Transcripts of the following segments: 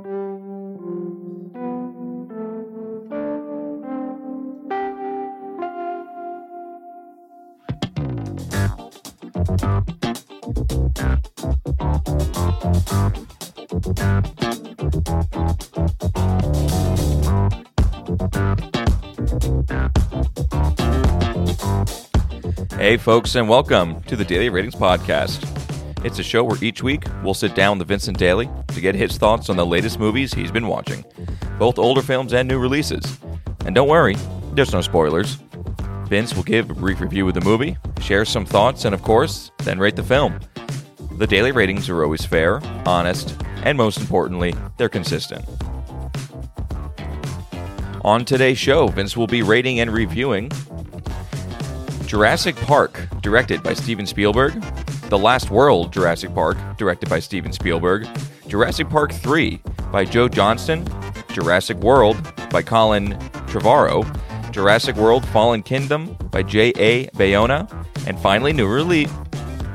Hey, folks, and welcome to the Daily Ratings Podcast. It's a show where each week we'll sit down with Vincent Daly to get his thoughts on the latest movies he's been watching, both older films and new releases. And don't worry, there's no spoilers. Vince will give a brief review of the movie, share some thoughts, and of course, then rate the film. The daily ratings are always fair, honest, and most importantly, they're consistent. On today's show, Vince will be rating and reviewing Jurassic Park, directed by Steven Spielberg. The Lost World, Jurassic Park, directed by Steven Spielberg. Jurassic Park 3 by Joe Johnston. Jurassic World by Colin Trevorrow. Jurassic World Fallen Kingdom by J.A. Bayona. And finally, new release,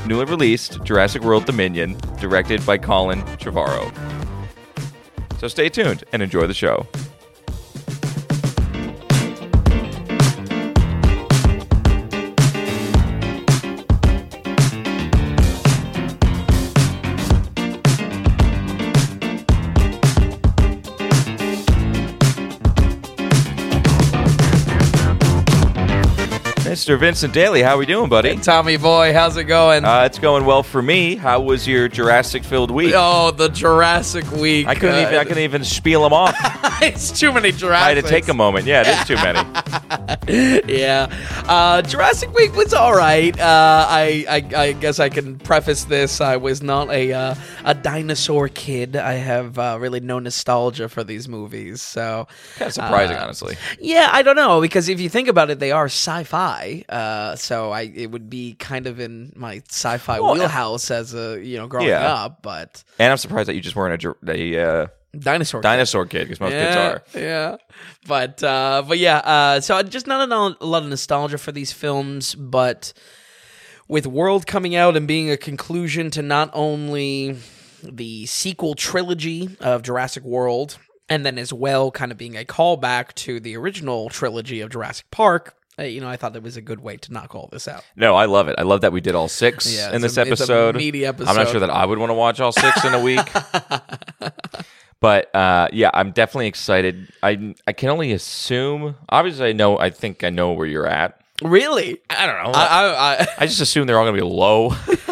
newly released Jurassic World Dominion, directed by Colin Trevorrow. So stay tuned and enjoy the show. Mr. Vincent Daly, how are we doing, buddy? Hey, Tommy boy, how's it going? Uh, it's going well for me. How was your Jurassic-filled week? oh, the Jurassic Week. I couldn't uh, even I couldn't even spiel them off. it's too many Jurassic. I had to take a moment. Yeah, it is too many. yeah. Uh, Jurassic Week was all right. Uh, I, I I guess I can preface this. I was not a uh, a dinosaur kid. I have uh, really no nostalgia for these movies. So Kind of surprising, Uh, honestly. yeah, I don't know because if you think about it, they are sci-fi. Uh, so I it would be kind of in my sci-fi Well, wheelhouse as a you know growing Yeah. up. But And I'm surprised that you just weren't a, a uh, dinosaur. kid. dinosaur kid because most yeah, kids are. Yeah, but uh, but yeah, uh, so just not a lot of nostalgia for these films, but with World coming out and being a conclusion to not only the sequel trilogy of Jurassic World, and then as well kind of being a callback to the original trilogy of Jurassic Park. Uh, You know, I thought that was a good way to knock all this out. No, I love it. I love that we did all six Yeah, in this a- it's a episode. I'm not sure that I would want to watch all six in a week. But uh, yeah, I'm definitely excited. I I can only assume. Obviously, I know. I think I know where you're at. Really, I don't know. I, I, I I just assume they're all going to be low.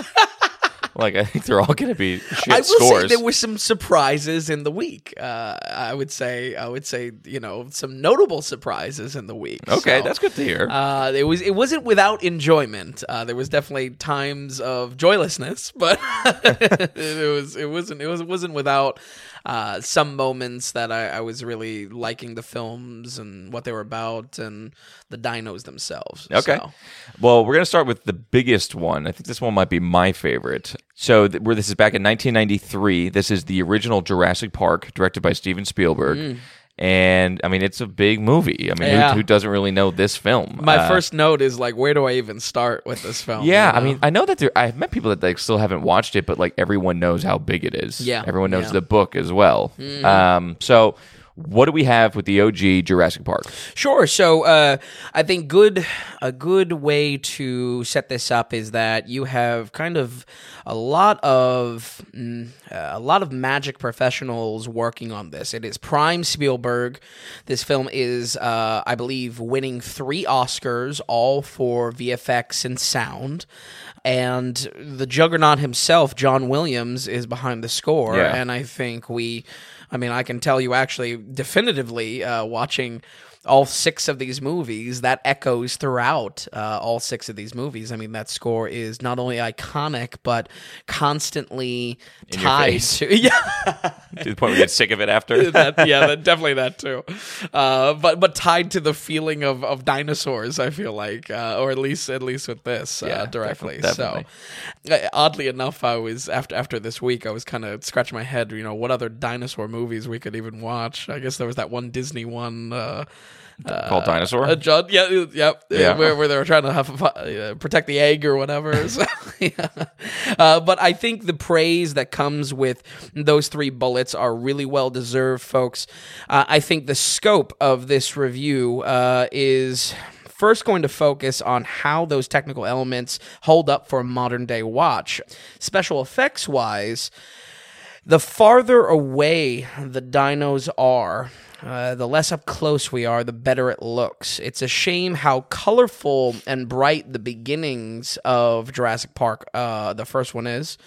like I think they're all going to be shit I will scores. say there were some surprises in the week. Uh, I would say, I would say, you know, some notable surprises in the week. okay, So, that's good to hear. Uh, it was it wasn't without enjoyment. Uh, there was definitely times of joylessness, but it was it wasn't it was it wasn't without uh, some moments that I, I was really liking the films and what they were about and the dinos themselves. Okay. So, Well, we're going to start with the biggest one. I think this one might be my favorite. So, th- where this is back in 1993. This is the original Jurassic Park, directed by Steven Spielberg. And I mean, it's a big movie. I mean, Mm. Yeah. who, who doesn't really know this film? my Uh, first note is like, where do I even start with this film? Yeah, you I mean, I know that there. I've met people that like still haven't watched it, but like everyone knows how big it is. Yeah, everyone knows yeah. The book as well. Um, so what do we have with the OG Jurassic Park? Sure. So uh, I think good a good way to set this up is that you have kind of a lot of mm, a lot of magic professionals working on this. It is prime Spielberg. This film is, uh, I believe, winning three Oscars, all for VFX and sound. And the juggernaut himself, John Williams, is behind the score. Yeah. And I think we, I mean, I can tell you actually definitively uh, watching all six of these movies that echoes throughout uh, all six of these movies. I mean, that score is not only iconic but constantly In tied to yeah. to the point where you get sick of it after. that, yeah, that, definitely that too. Uh, but but tied to the feeling of, of dinosaurs, I feel like, uh, or at least at least with this uh, Yeah, directly. definitely, So, uh, oddly enough, I was after after this week, I was kind of scratching my head. You know, what other dinosaur movies we could even watch? I guess there was that one Disney one. Uh, Called Dinosaur. uh, John, yeah, yep, Yeah. where, where they were trying to have, uh, protect the egg or whatever. So, yeah. uh, but I think the praise that comes with those three bullets are really well deserved, folks. Uh, I think the scope of this review uh, is first going to focus on how those technical elements hold up for a modern day watch. Special effects wise, the farther away the dinos are, uh, the less up close we are, the better it looks. It's a shame how colorful and bright the beginnings of Jurassic Park, uh, the first one, is.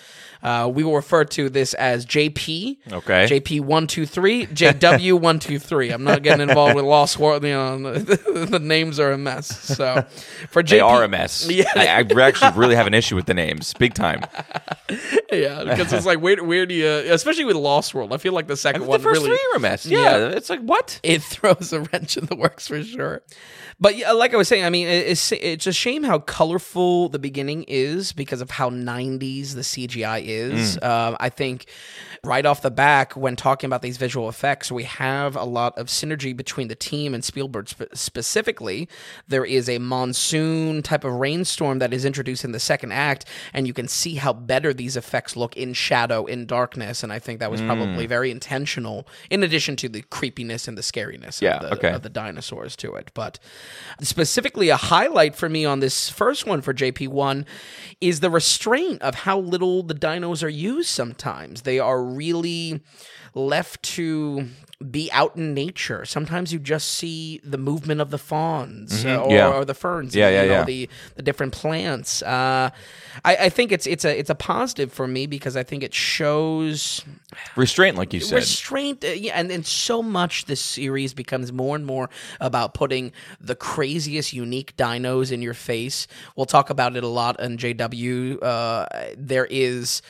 Uh, we will refer to this as JP. Okay. JP one two three, JW one two three. I'm not getting involved with Lost World. You know, the, the names are a mess. So for JP, They are a mess. Yeah. I, I actually really have an issue with the names, big time. yeah, because it's like where where do you, especially with Lost World? I feel like the second one, the one first really three are a mess. Yeah, Yeah. it's like what? it throws a wrench in the works for sure. But yeah, like I was saying, I mean, it's it's a shame how colorful the beginning is because of how '90s the CGI is. Um, I think right off the back, when talking about these visual effects, we have a lot of synergy between the team and Spielberg spe- specifically. There is a monsoon type of rainstorm that is introduced in the second act, and you can see how better these effects look in shadow, in darkness, and I think that was probably very intentional. In addition to the creepiness and the scariness Yeah, of, the, okay. of the dinosaurs to it, but specifically a highlight for me on this first one for JP1 is the restraint of how little the dinos are used sometimes. They are really left to be out in nature. Sometimes you just see the movement of the fawns uh, or, Mm-hmm. Yeah. or the ferns, Yeah, you yeah, know, yeah. the the different plants. Uh, I, I think it's it's a it's a positive for me because I think it shows Restraint, like you said. restraint uh, yeah, and, and so much this series becomes more and more about putting the craziest unique dinos in your face we'll talk about it a lot in jw uh, there is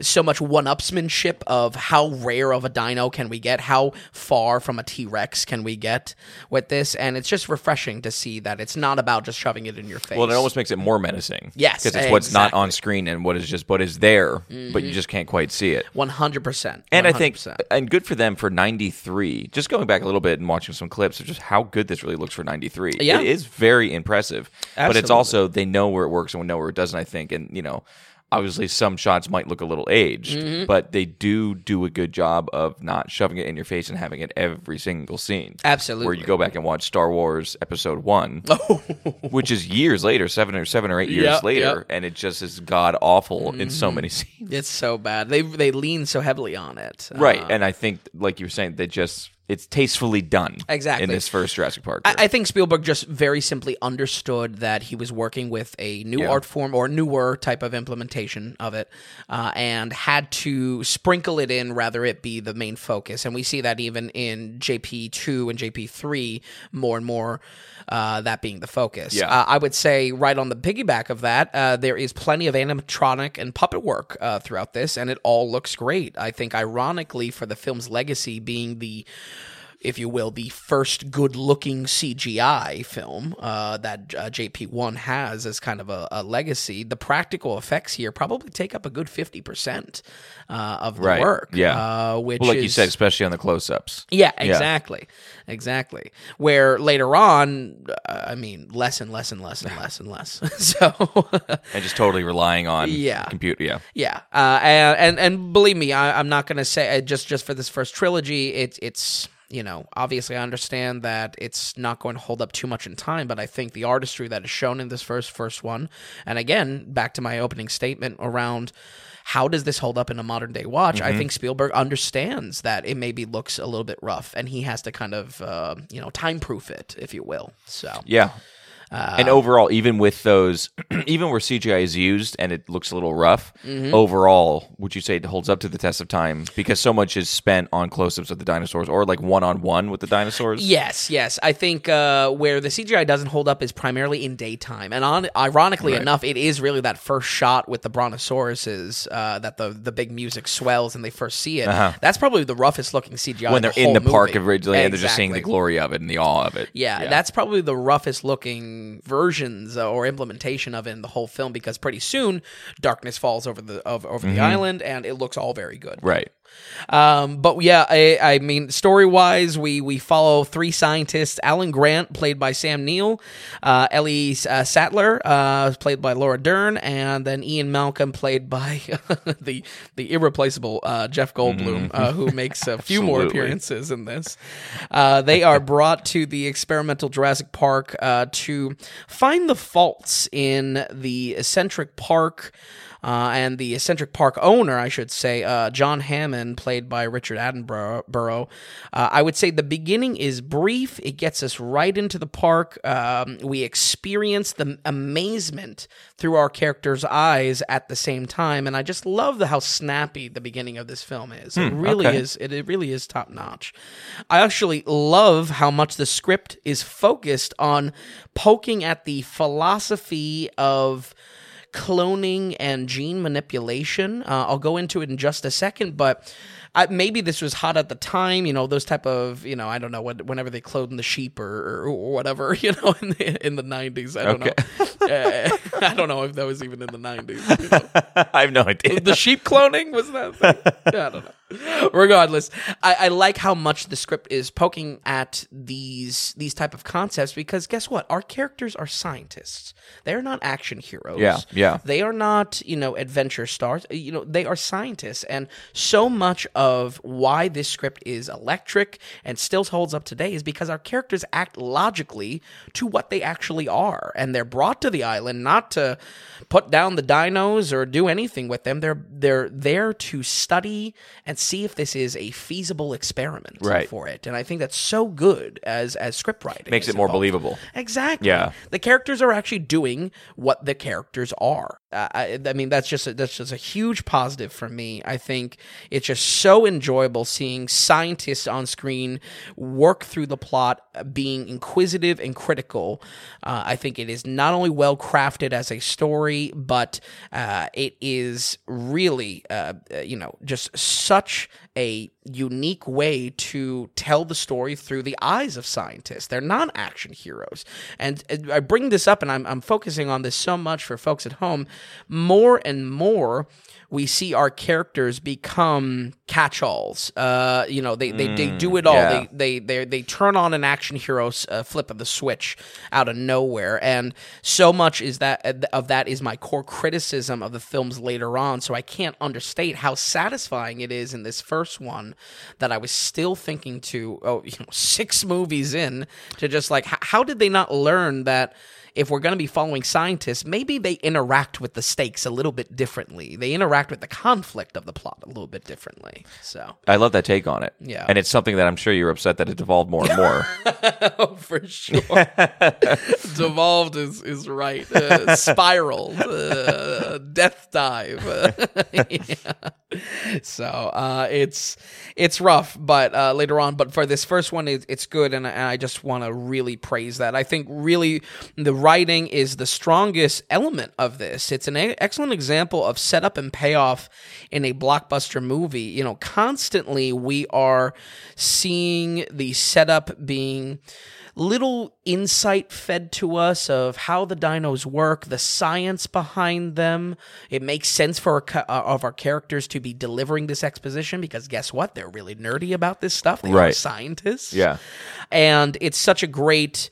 so much one-upsmanship of how rare of a dino can we get how far from a t-rex can we get with this and it's just refreshing to see that it's not about just shoving it in your face well, it almost makes it more menacing. Yes, because it's what's not on screen and what is just what is there, but you mm-hmm. just can't quite see it. 100% And I think, 100%. and good for them for '93. Just going back a little bit and watching some clips of just how good this really looks for '93. Yeah. it is very impressive. But it's also they know where it works and we know where it doesn't. I think, and you know, obviously some shots might look a little aged, Mm-hmm. but they do do a good job of not shoving it in your face and having it every single scene. Absolutely. Where you go back and watch Star Wars Episode One, which is years later, seven or seven or eight years Yep, later, yep. Mm-hmm. and it just is god awful in so many scenes. It's so bad. They they lean so heavily on it. Right, Uh, and I think, like you were saying, they just it's tastefully done. Exactly. in this first Jurassic Park. I, I think Spielberg just very simply understood that he was working with a new Yeah. art form or newer type of implementation of it, uh, and had to sprinkle it in rather it be the main focus. And we see that even in JP two and JP three more and more. Uh, that being the focus. Yeah. Uh, I would say, right on the piggyback of that, uh, there is plenty of animatronic and puppet work uh, throughout this, and it all looks great. I think, ironically, for the film's legacy being the if you will, the first good looking CGI film uh, that uh, JP1 has as kind of a, a legacy, the practical effects here probably take up a good 50% uh, of the Right. work. Yeah. Uh, which well, like is, you said, especially on the close-ups. yeah, exactly. Exactly. Where later on, uh, I mean, less and less and less and less and less. so. and just totally relying on Yeah. computer. Yeah, Yeah, uh, and, and and believe me, I, I'm not going to say uh, just just for this first trilogy. It's it's you know obviously I understand that it's not going to hold up too much in time, but I think the artistry that is shown in this first first one, and again back to my opening statement around. How does this hold up in a modern day watch? Mm-hmm. I think Spielberg understands that it maybe looks a little bit rough, and he has to kind of, uh, you know, time proof it, if you will. So, yeah. Uh, and overall, even with those, even where CGI is used and it looks a little rough, Mm-hmm. overall, would you say it holds up to the test of time because so much is spent on close-ups of the dinosaurs or like one-on-one with the dinosaurs? Yes, yes. I think uh, where the CGI doesn't hold up is primarily in daytime, and on, ironically Right. enough, it is really that first shot with the brontosauruses uh, that the the big music swells and they first see it. That's probably the roughest looking CGI Uh-huh. when they're the in the park movie. originally and they're just seeing the glory of it and the awe of it. Yeah, that's probably the roughest looking versions uh, or implementation of it in the whole film because pretty soon darkness falls over the of, over the island and it looks all very good. Mm-hmm. right. Um, but yeah, I, I mean, story wise, we we follow three scientists: Alan Grant, played by Sam Neill, uh, Ellie uh, Sattler, uh, played by Laura Dern, and then Ian Malcolm, played by the the irreplaceable uh, Jeff Goldblum, uh, who makes a few more appearances in this. Uh, they are brought to the experimental Jurassic Park uh, to find the faults in the eccentric park. Uh, and the eccentric park owner, I should say, uh, John Hammond, played by Richard Attenborough. Uh, I would say the beginning is brief. It gets us right into the park. Um, we experience the amazement through our characters' eyes at the same time, and I just love the, how snappy the beginning of this film is. It really okay. is. It, it really is top notch. I actually love how much the script is focused on poking at the philosophy of cloning and gene manipulation. Uh, I'll go into it in just a second, but I, maybe this was hot at the time. You know, those type of you know I don't know what whenever they cloned the sheep or, or whatever. You know, in the in the nineties. I don't know. Uh, I don't know if that was even in the nineties. You know? I have no idea. the sheep cloning was that yeah, I don't know. Regardless, I, I like how much the script is poking at these these type of concepts because guess what? Our characters are scientists. They're not action heroes. Yeah, yeah. They are not, you know, adventure stars. You know, they are scientists, and so much of why this script is electric and still holds up today is because our characters act logically to what they actually are, and they're brought to the island not to put down the dinos or do anything with them. They're they're there to study and see if this is a feasible experiment Right. for it, and I think that's so good as as script writing Makes it more involved. believable. Exactly. Yeah. The characters are actually doing what the characters are. I, I mean, that's just a, that's just a huge positive for me. I think it's just so enjoyable seeing scientists on screen work through the plot, uh, being inquisitive and critical. Uh, I think it is not only well crafted as a story, but uh, it is really, uh, uh, you know, just such a unique way to tell the story through the eyes of scientists. They're not action heroes. And I bring this up, and I'm, I'm focusing on this so much for folks at home. More and more, we see our characters become catch-alls. Uh, you know, they, they, they do it all. yeah. They, they, they, they turn on an action hero's uh, flip of the switch out of nowhere. And so much is that uh, of that is my core criticism of the films later on. So I can't understate how satisfying it is in this first one that I was still thinking to, oh, you know, six movies in to just like, how did they not learn that? If we're going to be following scientists, maybe they interact with the stakes a little bit differently. They interact with the conflict of the plot a little bit differently. So, I love that take on it. Yeah. And it's something that I'm sure you're upset that it devolved more and more. oh, for sure. Devolved is is right. Uh, spiraled. Uh, death dive. Yeah. So uh, it's it's rough, but uh, later on. But for this first one, it, it's good, and, and I just want to really praise that. I think really the writing is the strongest element of this. It's an e- excellent example of setup and payoff in a blockbuster movie. You know, constantly we are seeing the setup being little insight fed to us of how the dinos work, the science behind them. It makes sense for our, uh, of our characters to be delivering this exposition because guess what? They're really nerdy about this stuff. They are Right. scientists. Yeah. And it's such a great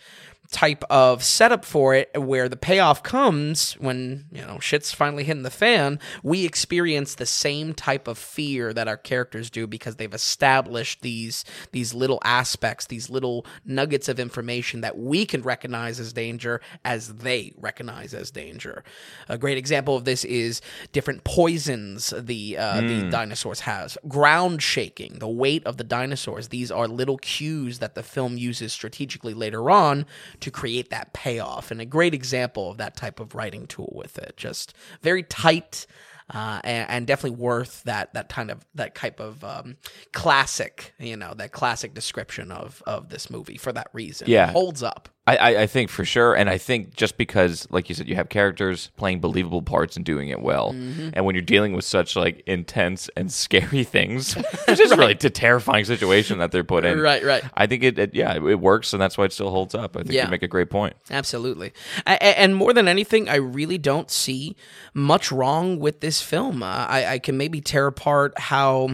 type of setup for it where the payoff comes when you know shit's finally hitting the fan we experience the same type of fear that our characters do because they've established these these little aspects these little nuggets of information that we can recognize as danger as they recognize as danger. A great example of this is different poisons the uh, the dinosaurs has. Ground shaking the weight of the dinosaurs. These are little cues that the film uses strategically later on to create that payoff. And a great example of that type of writing tool with it. Just very tight uh, and, and definitely worth that that kind of that type of um, classic you know that classic description of of this movie for that reason. Yeah. it holds up I, I, I think for sure, and I think just because, like you said, you have characters playing believable parts and doing it well, Mm-hmm. and when you're dealing with such like intense and scary things, it's just really a terrifying situation that they're put in. Right, right. I think it, it yeah, it works, and that's why it still holds up. I think Yeah. you make a great point. Absolutely. A- And more than anything, I really don't see much wrong with this film. Uh, I, I can maybe tear apart how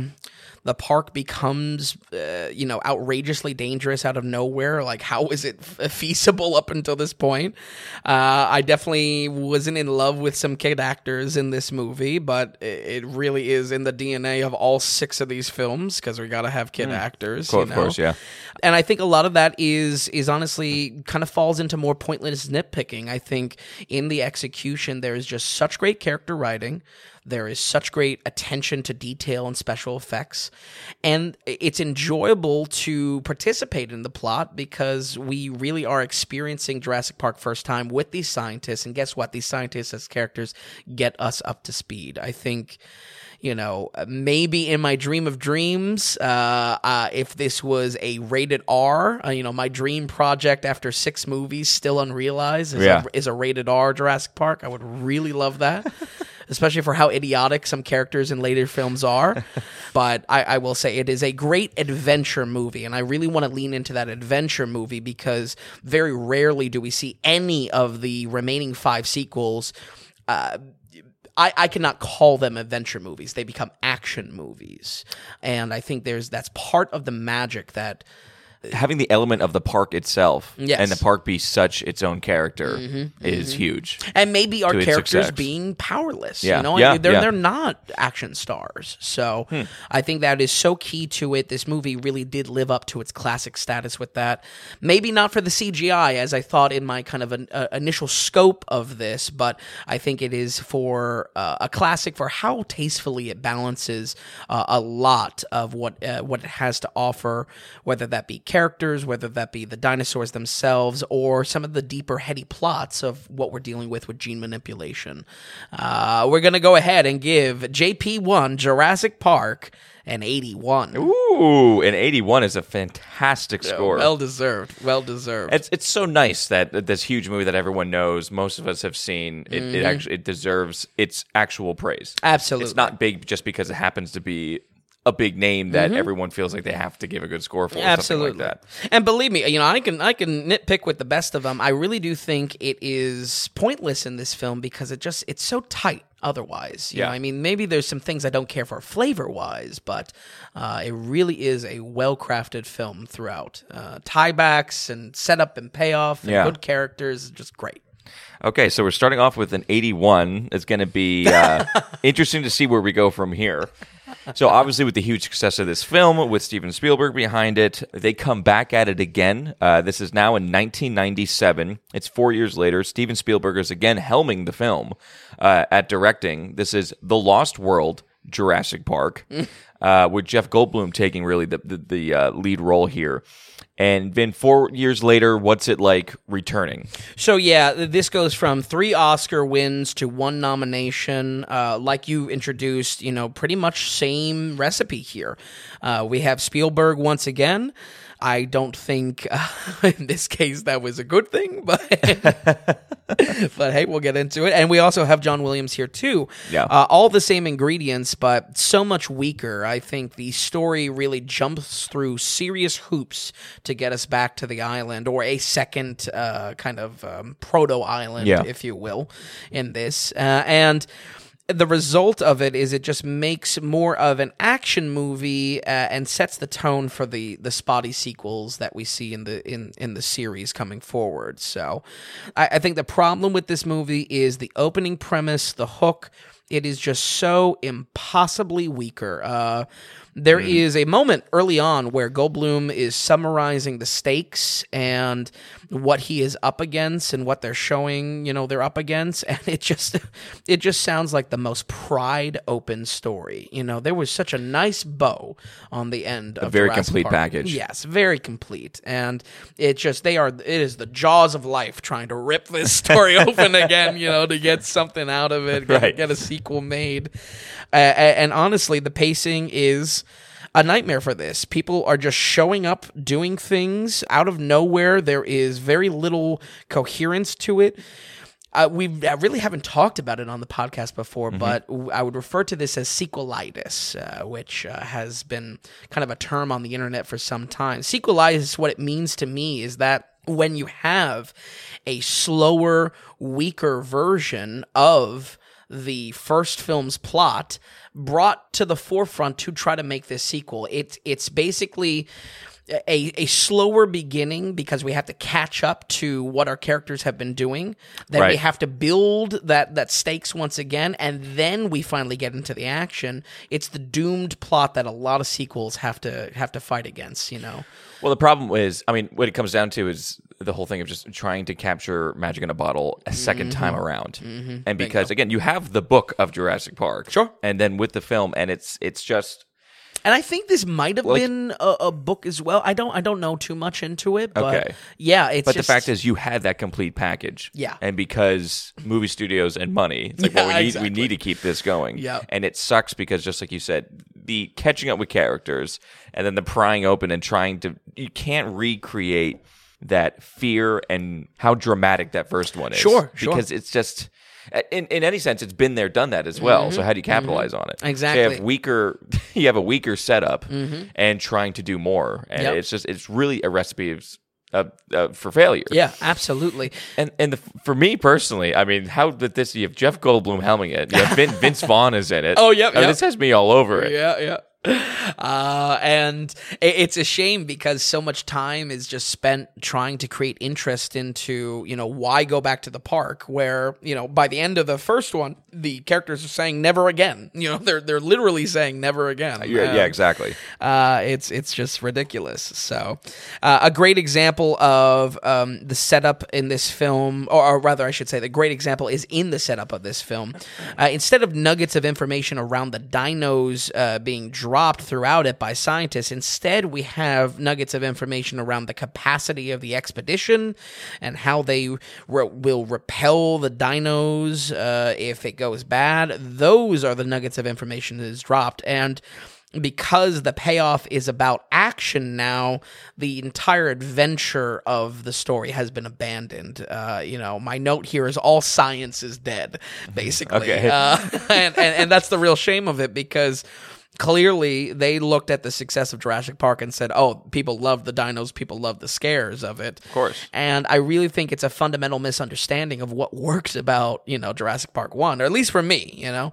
the park becomes, uh, you know, outrageously dangerous out of nowhere. Like, how is it f- feasible up until this point? Uh, I definitely wasn't in love with some kid actors in this movie, but it, it really is in the DNA of all six of these films because we got to have kid actors. Cool, you of course, yeah. And I think a lot of that is is honestly kind of falls into more pointless nitpicking. I think in the execution there is just such great character writing. There is such great attention to detail and special effects. And it's enjoyable to participate in the plot because we really are experiencing Jurassic Park first time with these scientists. And guess what? These scientists as characters get us up to speed. I think you know, maybe in my dream of dreams, uh, uh, if this was a rated R, uh, you know, my dream project after six movies still unrealized is, Yeah. a, is a rated R Jurassic Park. I would really love that. Especially for how idiotic some characters in later films are. but I, I will say it is a great adventure movie. And I really want to lean into that adventure movie because very rarely do we see any of the remaining five sequels uh, I, I cannot call them adventure movies. They become action movies. And I think there's that's part of the magic that Having the element of the park itself Yes. Mm-hmm, and the park be such its own character is huge. and maybe our characters being powerless. Yeah, You know, yeah, they're yeah. they're not action stars. So Hmm. I think that is so key to it. This movie really did live up to its classic status with that. Maybe not for the CGI as I thought in my kind of an, uh, initial scope of this, but I think it is for uh, a classic for how tastefully it balances uh, a lot of what uh, what it has to offer, whether that be characters, whether that be the dinosaurs themselves, or some of the deeper heady plots of what we're dealing with with gene manipulation. Uh, we're gonna go ahead and give JP1 Jurassic Park an 81. Ooh, and 81 is a fantastic score. Well deserved. Well deserved. It's it's so nice that that this huge movie that everyone knows, most of us have seen. It, it actually it deserves its actual praise. Mm-hmm. Absolutely. it's not big just because it happens to be a big name that everyone feels like they have to give a good score for. Or Mm-hmm. Absolutely. something like that. And believe me, you know, I can I can nitpick with the best of them. I really do think it is pointless in this film because it just it's so tight otherwise. You Yeah. know, I mean, maybe there's some things I don't care for flavor wise, but uh, it really is a well crafted film throughout. Uh, tiebacks and setup and payoff and Yeah. good characters, just great. Okay, so we're starting off with an 81. It's going to be uh, interesting to see where we go from here. So, obviously, with the huge success of this film, with Steven Spielberg behind it, they come back at it again. Uh, this is now in 1997. It's four years later. Steven Spielberg is again helming the film uh, at directing. This is The Lost World, Jurassic Park, uh, with Jeff Goldblum taking really the, the, the uh, lead role here. And then four years later, what's it like returning? So yeah, this goes from three Oscar wins to one nomination. Uh, like you introduced, you know, pretty much same recipe here. Uh, we have Spielberg once again. I don't think uh, in this case that was a good thing, but but hey, we'll get into it. And we also have John Williams here too. Yeah. Uh, all the same ingredients, but so much weaker. I think the story really jumps through serious hoops to get us back to the island, or a second uh, kind of um, proto island, Yeah. if you will, in this. Uh, and the result of it is it just makes more of an action movie uh, and sets the tone for the the spotty sequels that we see in the in in the series coming forward. So, I, I think the problem with this movie is the opening premise, the hook. It is just so impossibly weaker. Uh, there is a moment early on where Goldblum is summarizing the stakes and what he is up against and what they're showing, you know, they're up against, and it just it just sounds like the most pried open story. You know, there was such a nice bow on the end of the. A very Jurassic complete Park. package. Yes, very complete, and it just they are it is the jaws of life trying to rip this story open again. You know, to get something out of it, get, Right. get a sequel made. Uh, and honestly, the pacing is a nightmare for this. People are just showing up, doing things out of nowhere. There is very little coherence to it. Uh, we really haven't talked about it on the podcast before, but I would refer to this as sequelitis, uh, which uh, has been kind of a term on the internet for some time. Sequelitis, what it means to me is that when you have a slower, weaker version of the first film's plot brought to the forefront to try to make this sequel. It's it's basically a, a slower beginning because we have to catch up to what our characters have been doing. Then we have to build that that stakes once again, and then we finally get into the action. It's the doomed plot that a lot of sequels have to have to fight against. You know, Well, the problem is, I mean, what it comes down to is the whole thing of just trying to capture magic in a bottle a 2nd time Mm-hmm. around. And because again, you have the book of Jurassic Park, Sure. and then with the film, and it's it's just and I think this might have Like- been a, a book as well. I don't I don't know too much into it, but Okay. yeah, it's But just, the fact is, you had that complete package. Yeah. And because movie studios and money, it's like, well, we need exactly. we need to keep this going. Yeah. And it sucks because, just like you said, the catching up with characters and then the prying open and trying to you can't recreate that fear and how dramatic that first one is. Sure, sure. Because it's just. In, in any sense, it's been there, done that as well. So how do you capitalize on it? So you Exactly. have weaker, you have a weaker setup, and trying to do more, and Yep. it's just it's really a recipe of, uh, uh, for failure. yeah, absolutely. And and the, for me personally, I mean, how did this? You have Jeff Goldblum helming it. You have Vin, Vince Vaughn is in it. Oh, I mean, yep. this has me all over it. Yeah, yeah. Uh, and it, it's a shame because so much time is just spent trying to create interest into, you know, why go back to the park where, you know, by the end of the first one, the characters are saying never again. You know, they're they're literally saying never again. Yeah, yeah, exactly. Uh, it's it's just ridiculous. So, uh, a great example of um, the setup in this film, or, or rather, I should say, the great example is in the setup of this film. Uh, instead of nuggets of information around the dinos uh, being dropped throughout it by scientists, instead we have nuggets of information around the capacity of the expedition and how they re- will repel the dinos uh, if it goes bad. Those are the nuggets of information that is dropped and because the payoff is about action now, the entire adventure of the story has been abandoned. Uh, you know, my note here is all science is dead, basically. Okay. Uh, and, and, and that's the real shame of it because clearly they looked at the success of Jurassic Park and said, oh, people love the dinos, people love the scares of it. Of course. And I really think it's a fundamental misunderstanding of what works about, you know, Jurassic Park 1, or at least for me, you know.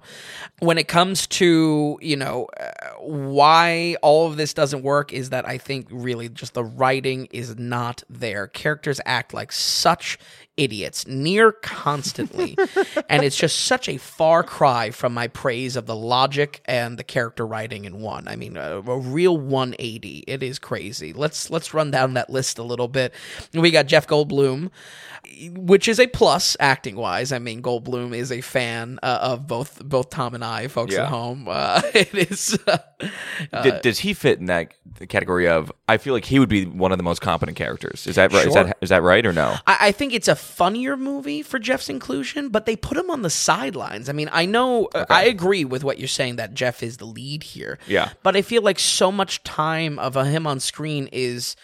When it comes to, you know, uh, why all of this doesn't work is that I think really just the writing is not there. Characters act like such idiots near constantly. And it's just such a far cry from my praise of the logic and the character writing in one. I mean a, a real 180 it is crazy. Let's let's run down that list a little bit. We got jeff goldblum which is a plus acting wise i mean goldblum is a fan uh, of both both tom and i folks Yeah. at home uh, it is uh, Did, does he fit in that category of? I feel like he would be one of the most competent characters. Is that right? Is that is that right or no? I, I think it's a funnier movie for Jeff's inclusion, but they put him on the sidelines. I mean, I know I agree with what you're saying that Jeff is the lead here. Yeah. But I feel like so much time of uh, him on screen is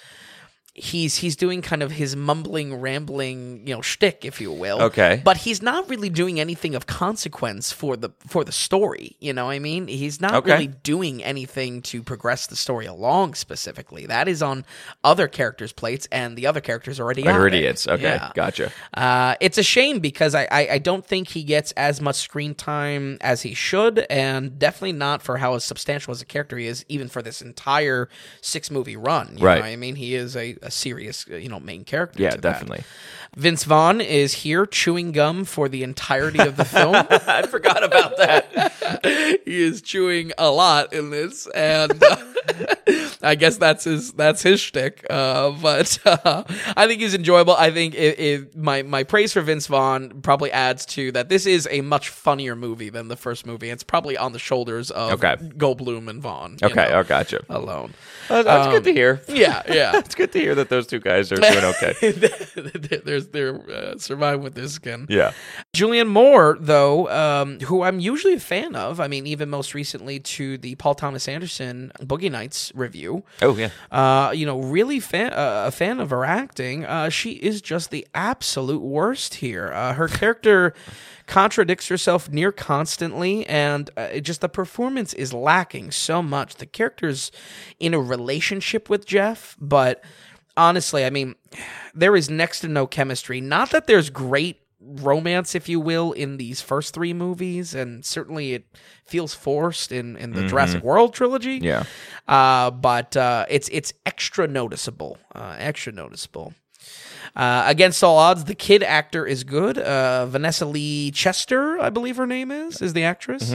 he's he's doing kind of his mumbling, rambling, you know, shtick, if you will. Okay. But he's not really doing anything of consequence for the for the story. You know what I mean? He's not Okay. really doing anything to progress the story along specifically. That is on other characters' plates, and the other characters already are idiots. Okay, Yeah. gotcha. Uh, it's a shame because I, I, I don't think he gets as much screen time as he should, and definitely not for how as substantial as a character he is, even for this entire six movie run. You Right. Know? what I mean, he is a, a serious, uh, you know, main character. Yeah, definitely. Vince Vaughn is here chewing gum for the entirety of the film. I forgot about that. he is chewing a lot in this, and uh, I guess that's his that's his shtick. Uh, but uh, I think he's enjoyable. I think it, it, my my praise for Vince Vaughn probably adds to that. This is a much funnier movie than the first movie. It's probably on the shoulders of Okay. Goldblum and Vaughn. Okay, know, oh, gotcha. alone. Uh, that's good to hear. Yeah, yeah. It's good to hear that those two guys are doing okay. There's they're uh, surviving with this skin. Yeah. Julianne Moore, though, um, who I'm usually a fan of, I mean, even most recently to the Paul Thomas Anderson Boogie Nights review, Oh yeah. uh, you know, really fan, uh, a fan of her acting. Uh, she is just the absolute worst here. Uh, her character contradicts herself near constantly, and uh, just the performance is lacking so much. The character's in a relationship with Jeff, but honestly, I mean, there is next to no chemistry. Not that there's great romance, if you will, in these first three movies, and certainly it feels forced in in the Jurassic World trilogy. Yeah. Uh, but uh, it's it's extra noticeable, uh, extra noticeable. Uh, against all odds, the kid actor is good. Uh, Vanessa Lee Chester, I believe her name is, is the actress.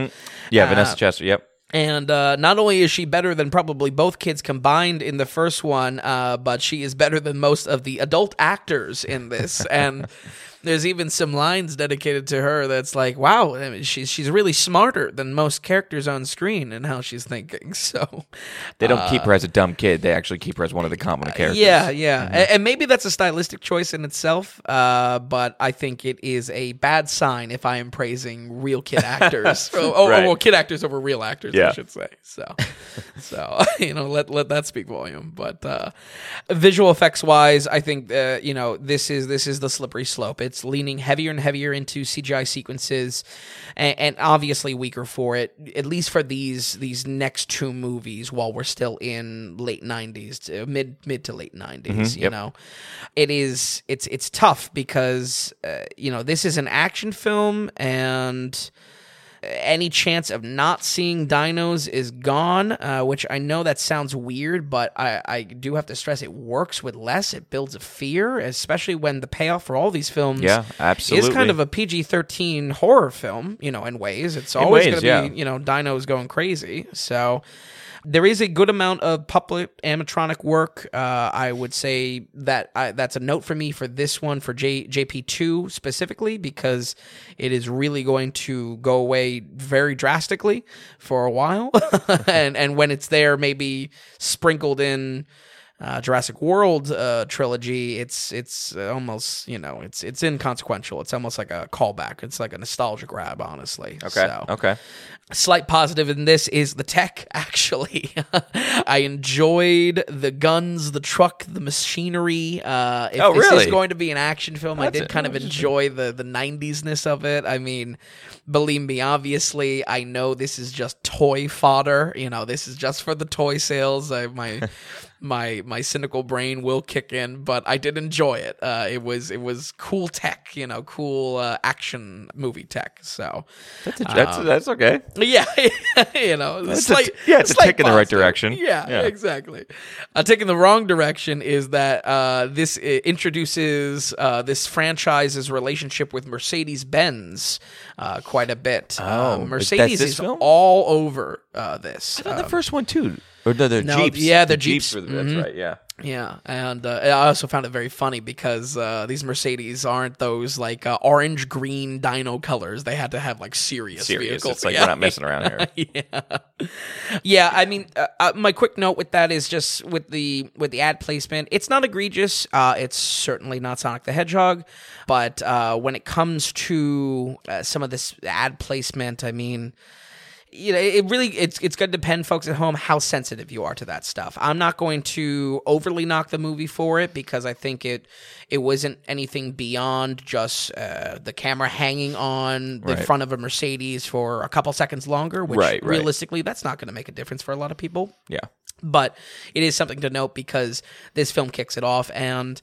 Yeah, Vanessa Chester. Yep. And uh, not only is she better than probably both kids combined in the first one, uh, but she is better than most of the adult actors in this. and there's even some lines dedicated to her that's like, wow, I mean, she's she's really smarter than most characters on screen and how she's thinking. So They don't keep her as a dumb kid. They actually keep her as one of the competent characters. Uh, yeah, yeah, A- and, maybe that's a stylistic choice in itself. Uh, but I think it is a bad sign if I am praising real kid actors. oh, oh, Right. well, kid actors over real actors, I should say. So, so you know, let let that speak volume. But uh, visual effects wise, I think uh, you know this is this is the slippery slope. It's leaning heavier and heavier into CGI sequences, and, and obviously weaker for it. At least for these these next two movies, while we're still in late '90s, mid mid to late '90s. You yep. know, it is it's it's tough because uh, you know this is an action film and any chance of not seeing dinos is gone, uh, which I know that sounds weird, but I, I do have to stress it works with less. It builds a fear, especially when the payoff for all these films Yeah, absolutely. is kind of a PG 13 horror film, you know, in ways. It's always going to yeah. be, you know, dinos going crazy. So. There is a good amount of puppet animatronic work. Uh, I would say that I, that's a note for me for this one for J, JP2 specifically because it is really going to go away very drastically for a while, and and when it's there, maybe sprinkled in uh, Jurassic World uh, trilogy, it's it's almost you know it's it's inconsequential. It's almost like a callback. It's like a nostalgia grab, honestly. Okay. So Okay. slight positive in this is the tech actually i enjoyed the guns the truck the machinery uh if Oh, this really? is going to be an action film i That's did kind of enjoy the the 90s-ness of it i mean believe me obviously i know this is just toy fodder you know this is just for the toy sales I, my my my cynical brain will kick in but i did enjoy it uh it was it was cool tech you know cool uh, action movie tech so That's that's, that's okay. yeah, you know, It's a slight, t- yeah, it's a slight tick in the right direction. Yeah, Yeah. exactly. A tick in the wrong direction is that uh, this uh, introduces uh, this franchise's relationship with Mercedes Benz uh, quite a bit. Oh, Uh, Mercedes is film? all over uh, this. I thought Uh, the first one too. Or the, the no, Jeeps. yeah, the the Jeeps. Jeeps. the- that's right. Yeah. Yeah, and uh, I also found it very funny because uh, these Mercedes aren't those like uh, orange green dino colors. They had to have like serious, Serious. vehicles. It's like Yeah. we're not messing around here. yeah, yeah. I mean, uh, uh, my quick note with that is just with the with the ad placement. It's not egregious. Uh, it's certainly not Sonic the Hedgehog, but uh, when it comes to uh, some of this ad placement, I mean. You know, it really it's it's going to depend, folks at home, how sensitive you are to that stuff. I'm not going to overly knock the movie for it because I think it it wasn't anything beyond just uh, the camera hanging on the Right. front of a Mercedes for a couple seconds longer, which Right, right. realistically that's not going to make a difference for a lot of people. Yeah. But it is something to note because this film kicks it off and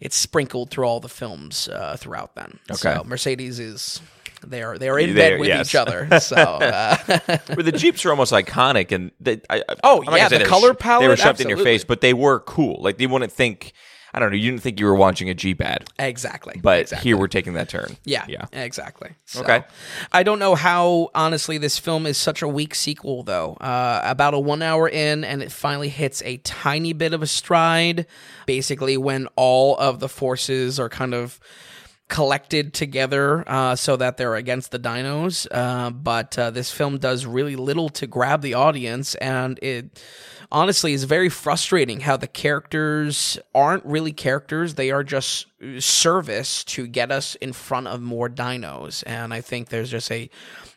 it's sprinkled through all the films uh, throughout. Then, Okay. so Mercedes is they are they are in They're- bed with yes. each other. So uh, Where the Jeeps are almost iconic, and they, I, Oh, I'm yeah, the color sh- They were shoved in your face, but they were cool. Like you wouldn't think. I don't know. You didn't think you were watching a Jeep ad, exactly, but exactly. here we're taking that turn. Yeah, Yeah. exactly. So, Okay. I don't know how honestly this film is such a weak sequel though. Uh, about a one hour in, and it finally hits a tiny bit of a stride. Basically, when all of the forces are kind of collected together uh, so that they're against the dinos. Uh, but uh, this film does really little to grab the audience, and it honestly is very frustrating how the characters aren't really characters; they are just service to get us in front of more dinos. And I think there's just a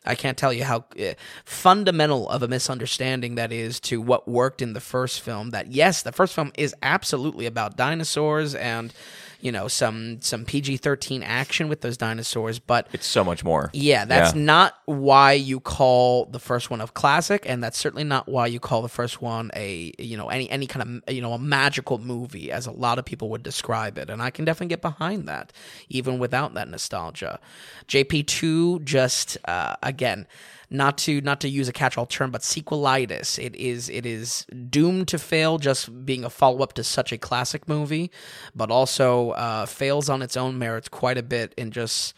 I can't tell you how uh, fundamental of a misunderstanding that is to what worked in the first film. That yes, the first film is absolutely about dinosaurs and you know some some PG thirteen action with those dinosaurs, but It's so much more. yeah, that's Yeah. not why you call the first one a classic, and that's certainly not why you call the first one a you know any any kind of you know a magical movie, as a lot of people would describe it, and I can definitely get behind that, even without that nostalgia. JP two just uh, again. Not to not to use a catch-all term, but sequelitis. It is it is doomed to fail, just being a follow-up to such a classic movie, but also uh, fails on its own merits quite a bit in just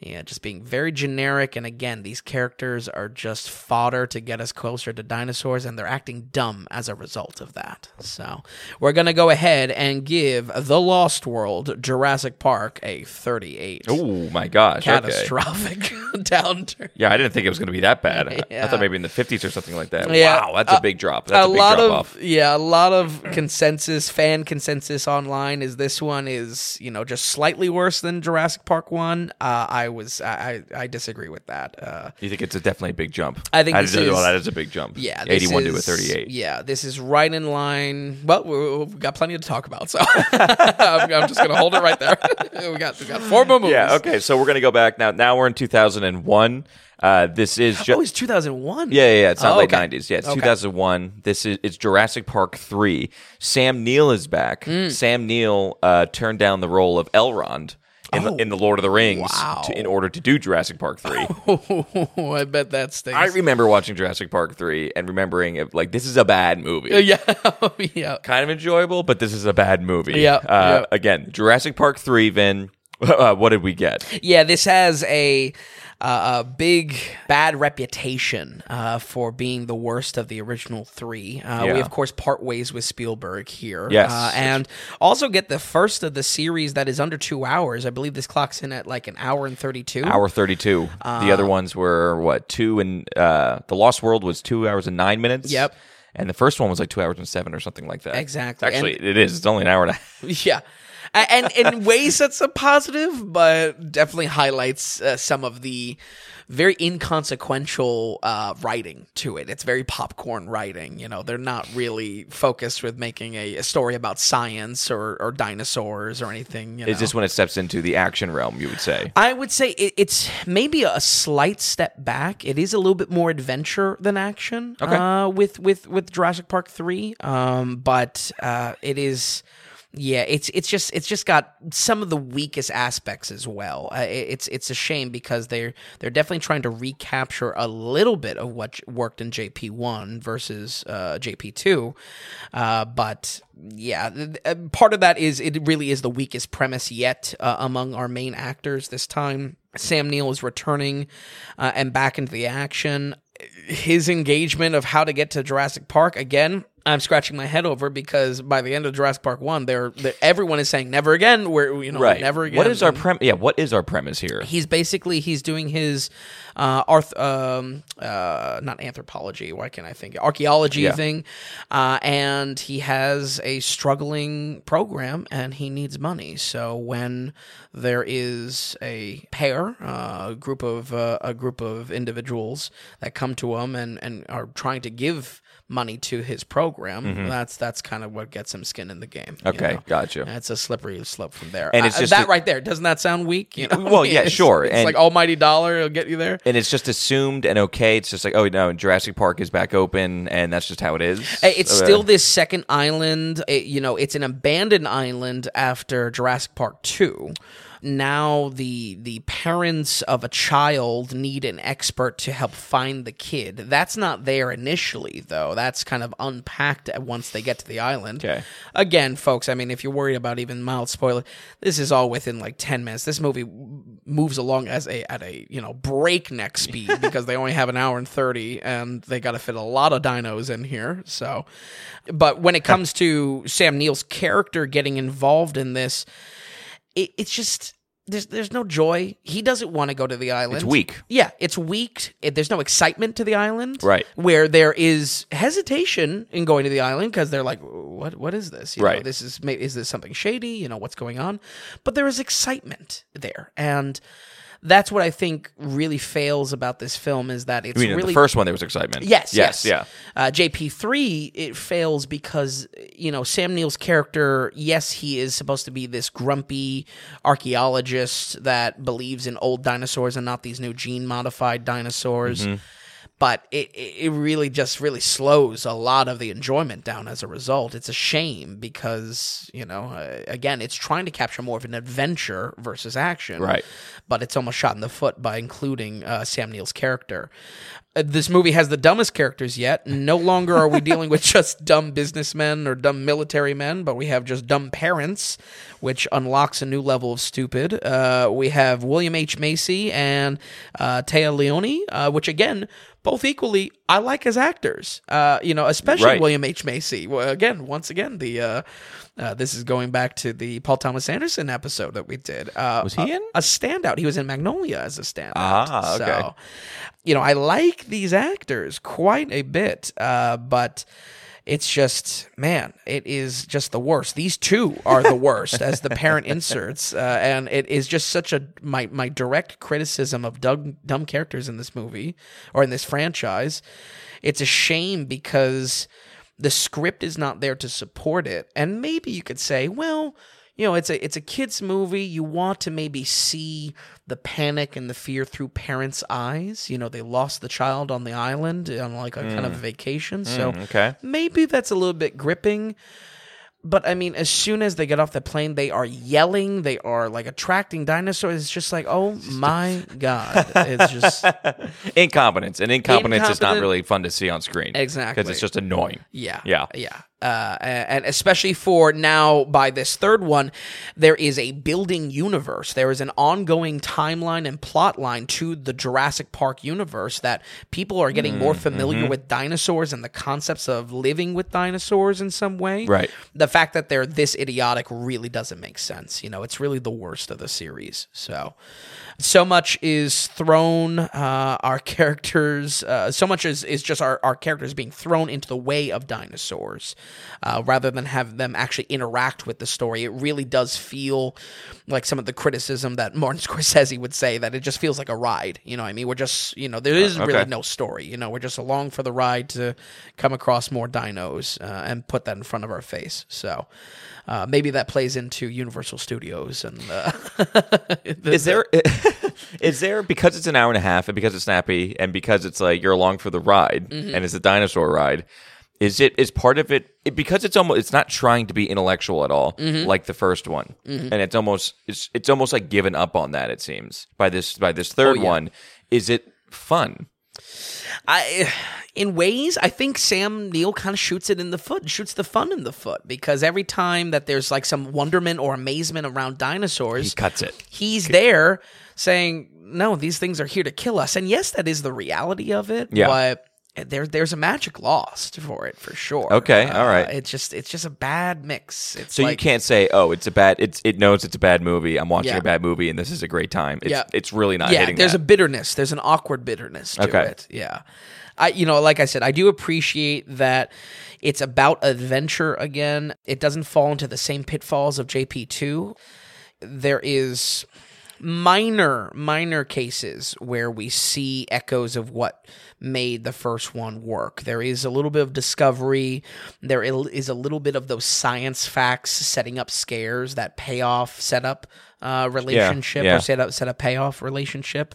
yeah, just being very generic. And again, these characters are just fodder to get us closer to dinosaurs, and they're acting dumb as a result of that. So we're going to go ahead and give The Lost World Jurassic Park a 38. Oh my gosh. Okay. Catastrophic downturn. Yeah, I didn't think it was going to be that bad. I- I thought maybe in the 50s or something like that. Yeah. Wow, that's a Uh, big drop. That's a, a big lot drop of off. yeah, a lot of consensus, fan consensus online is this one is you know just slightly worse than Jurassic Park one. Uh, I was I I I disagree with that. Uh, You think it's a definitely a big jump? I think I this did- well, that is a big jump. Yeah, this 81 to a 38. Yeah, this is right in line. Well, we- we've got plenty to talk about, so I'm, I'm just gonna hold it right there. we got we got four more movies. Yeah, okay. So we're going to go back now. Now we're in 2001. Uh, this is Oh, it's 2001. Yeah, yeah, yeah, it's not Oh, late okay. 90s. Yeah, it's Okay. 2001. This is it's Jurassic Park 3. Sam Neill is back. Hmm. Sam Neill uh, turned down the role of Elrond in, the, in the Lord of the Rings Oh, wow. to, in order to do Jurassic Park 3. Oh, I bet that stinks. I remember watching Jurassic Park 3 and remembering it, like this is a bad movie. yeah, yeah. Kind of enjoyable, but this is a bad movie. Yeah, Uh, yeah. Again, Jurassic Park 3, Vin. Uh, what did we get? Yeah, this has a uh, a big bad reputation uh, for being the worst of the original three. Uh, Yeah. We of course part ways with Spielberg here. Yes. uh, and also get the first of the series that is under two hours. I believe this clocks in at like an hour and thirty two. Hour 32. the Uh, other ones were, what, two and. Uh, the Lost World was two hours and nine minutes. Yep. And the first one was like two hours and seven or something like that. Exactly. Actually, it is. It's only an hour and a half. Yeah. And in ways that's a positive, but definitely highlights uh, some of the very inconsequential uh, writing to it. It's very popcorn writing. You know, they're not really focused with making a, a story about science or, or dinosaurs or anything. You know? Is this when it steps into the action realm, you would say? I would say it, it's maybe a slight step back. It is a little bit more adventure than action Okay. uh, with with with Jurassic Park three, um, but uh, it is. Yeah, it's it's just it's just got some of the weakest aspects as well. Uh, it- it's it's a shame because they're they're definitely trying to recapture a little bit of what worked in JP one versus uh, JP two, uh, but yeah, uh, part of that is it really is the weakest premise yet uh, among our main actors this time. Sam Neill is returning uh, and back into the action. His engagement of how to get to Jurassic Park again. I'm scratching my head over because by the end of Jurassic Park one, they're, they everyone is saying never again. We're you know right. never again. What is our premise? Yeah, what is our premise here? he's basically he's doing his uh arth- um uh not anthropology why can't i think archaeology Yeah. thing uh and he has a struggling program and he needs money so when there is a pair uh, a group of uh, a group of individuals that come to him and and are trying to give money to his program that's that's kind of what gets him skin in the game you Mm-hmm. Okay, know? gotcha. It's a slippery slope from there. And it's Uh, just that a- right there. Doesn't that sound weak? You know? Well, yeah, It's- sure, It's and- like almighty dollar will get you there. and it's just assumed and okay. It's just like, oh no, Jurassic Park is back open, and that's just how it is. It's Uh, still this second island. It- you know, it's an abandoned island after Jurassic Park two. Now the the parents of a child need an expert to help find the kid. That's not there initially though. That's kind of unpacked once they get to the island. Okay. Again, folks, I mean if you're worried about even mild spoiler, this is all within like 10 minutes. This movie moves along as a at a, you know, breakneck speed because they only have an hour and 30 and they got to fit a lot of dinos in here. So but when it comes to Sam Neill's character getting involved in this, it, it's just there's there's no joy. He doesn't want to go to the island. It's weak. Yeah, it's weak. It, there's no excitement to the island. Right. Where there is hesitation in going to the island because they're like, what what is this? You know, Right. this is is this something shady? You know what's going on? But there is excitement there, and that's what I think really fails about this film is that it's I mean, really the first one there was excitement. Yes, yes, yes, yeah. Uh, JP three it fails because you know Sam Neill's character. Yes, he is supposed to be this grumpy archaeologist that believes in old dinosaurs and not these new gene modified dinosaurs. Mm-hmm. But it it really just really slows a lot of the enjoyment down as a result. It's a shame because you know uh, again it's trying to capture more of an adventure versus action, Right. But it's almost shot in the foot by including uh, Sam Neill's character. Uh, this movie has the dumbest characters yet. No longer are we dealing with just dumb businessmen or dumb military men, but we have just dumb parents, which unlocks a new level of stupid. Uh, we have William H. Macy and uh, Téa Leoni, uh, which again, both equally, I like as actors. Uh, you know, especially Right. William H. Macy. Well, again, once again, the. Uh, uh, this is going back to the Paul Thomas Anderson episode that we did. Uh, Was he a- in? a standout? He was in Magnolia as a standout. Ah, okay. So, you know, I like these actors quite a bit, uh, but it's just, man, it is just the worst. These two are the worst as the parent inserts, uh, and it is just such a my my direct criticism of dumb, dumb characters in this movie or in this franchise. It's a shame because the script is not there to support it, and maybe you could say, well. You know, it's a it's a kids movie. You want to maybe see the panic and the fear through parents' eyes. You know, they lost the child on the island on like a kind of mm. vacation. Mm, so okay. maybe that's a little bit gripping. But I mean, as soon as they get off the plane, they are yelling. They are like attracting dinosaurs. It's just like, oh my god! It's just Incompetence. And incompetence is not really fun to see on screen. Exactly. Because it's just annoying. Yeah. Yeah. Yeah. Uh, and especially for now, by this third one, there is a building universe. There is an ongoing timeline and plot line to the Jurassic Park universe that people are getting Mm, more familiar mm-hmm. with dinosaurs and the concepts of living with dinosaurs in some way. Right. The fact that they're this idiotic really doesn't make sense. You know, it's really the worst of the series. So, so much is thrown uh, our characters uh, so much is, is just our, our characters being thrown into the way of dinosaurs uh, rather than have them actually interact with the story. It really does feel like some of the criticism that martin scorsese would say that it just feels like a ride you know what i mean? We're just you know there is really okay. no story you know? We're just along for the ride to come across more dinos uh, and put that in front of our face. So uh, maybe that plays into Universal Studios and uh, Is there is there because it's an hour and a half and because it's snappy and because it's like you're along for the ride Mm-hmm. and it's a dinosaur ride is it is part of it, it because it's almost it's not trying to be intellectual at all Mm-hmm. like the first one and it's almost it's it's almost like given up on that it seems by this by this third Oh, yeah. one is it fun I, in ways, I think Sam Neill kind of shoots it in the foot, shoots the fun in the foot because every time that there's like some wonderment or amazement around dinosaurs, he cuts it he's there saying, "No, these things are here to kill us." And yes, that is the reality of it. Yeah. But there, there's a magic lost for it for sure. Okay, uh, all right. It's just, it's just a bad mix. It's so like, you can't say oh it's a bad it's it knows it's a bad movie i'm watching Yeah. a bad movie and this is a great time it's Yeah. it's really not yeah, hitting there's that. a bitterness. There's an awkward bitterness to Okay. it. Yeah. I you know, like I said, I do appreciate that it's about adventure again. It doesn't fall into the same pitfalls of JP2. There is minor minor cases where we see echoes of what made the first one work. There is a little bit of discovery. There is a little bit of those science facts setting up scares that payoff setup uh, relationship yeah. or set up set up payoff relationship.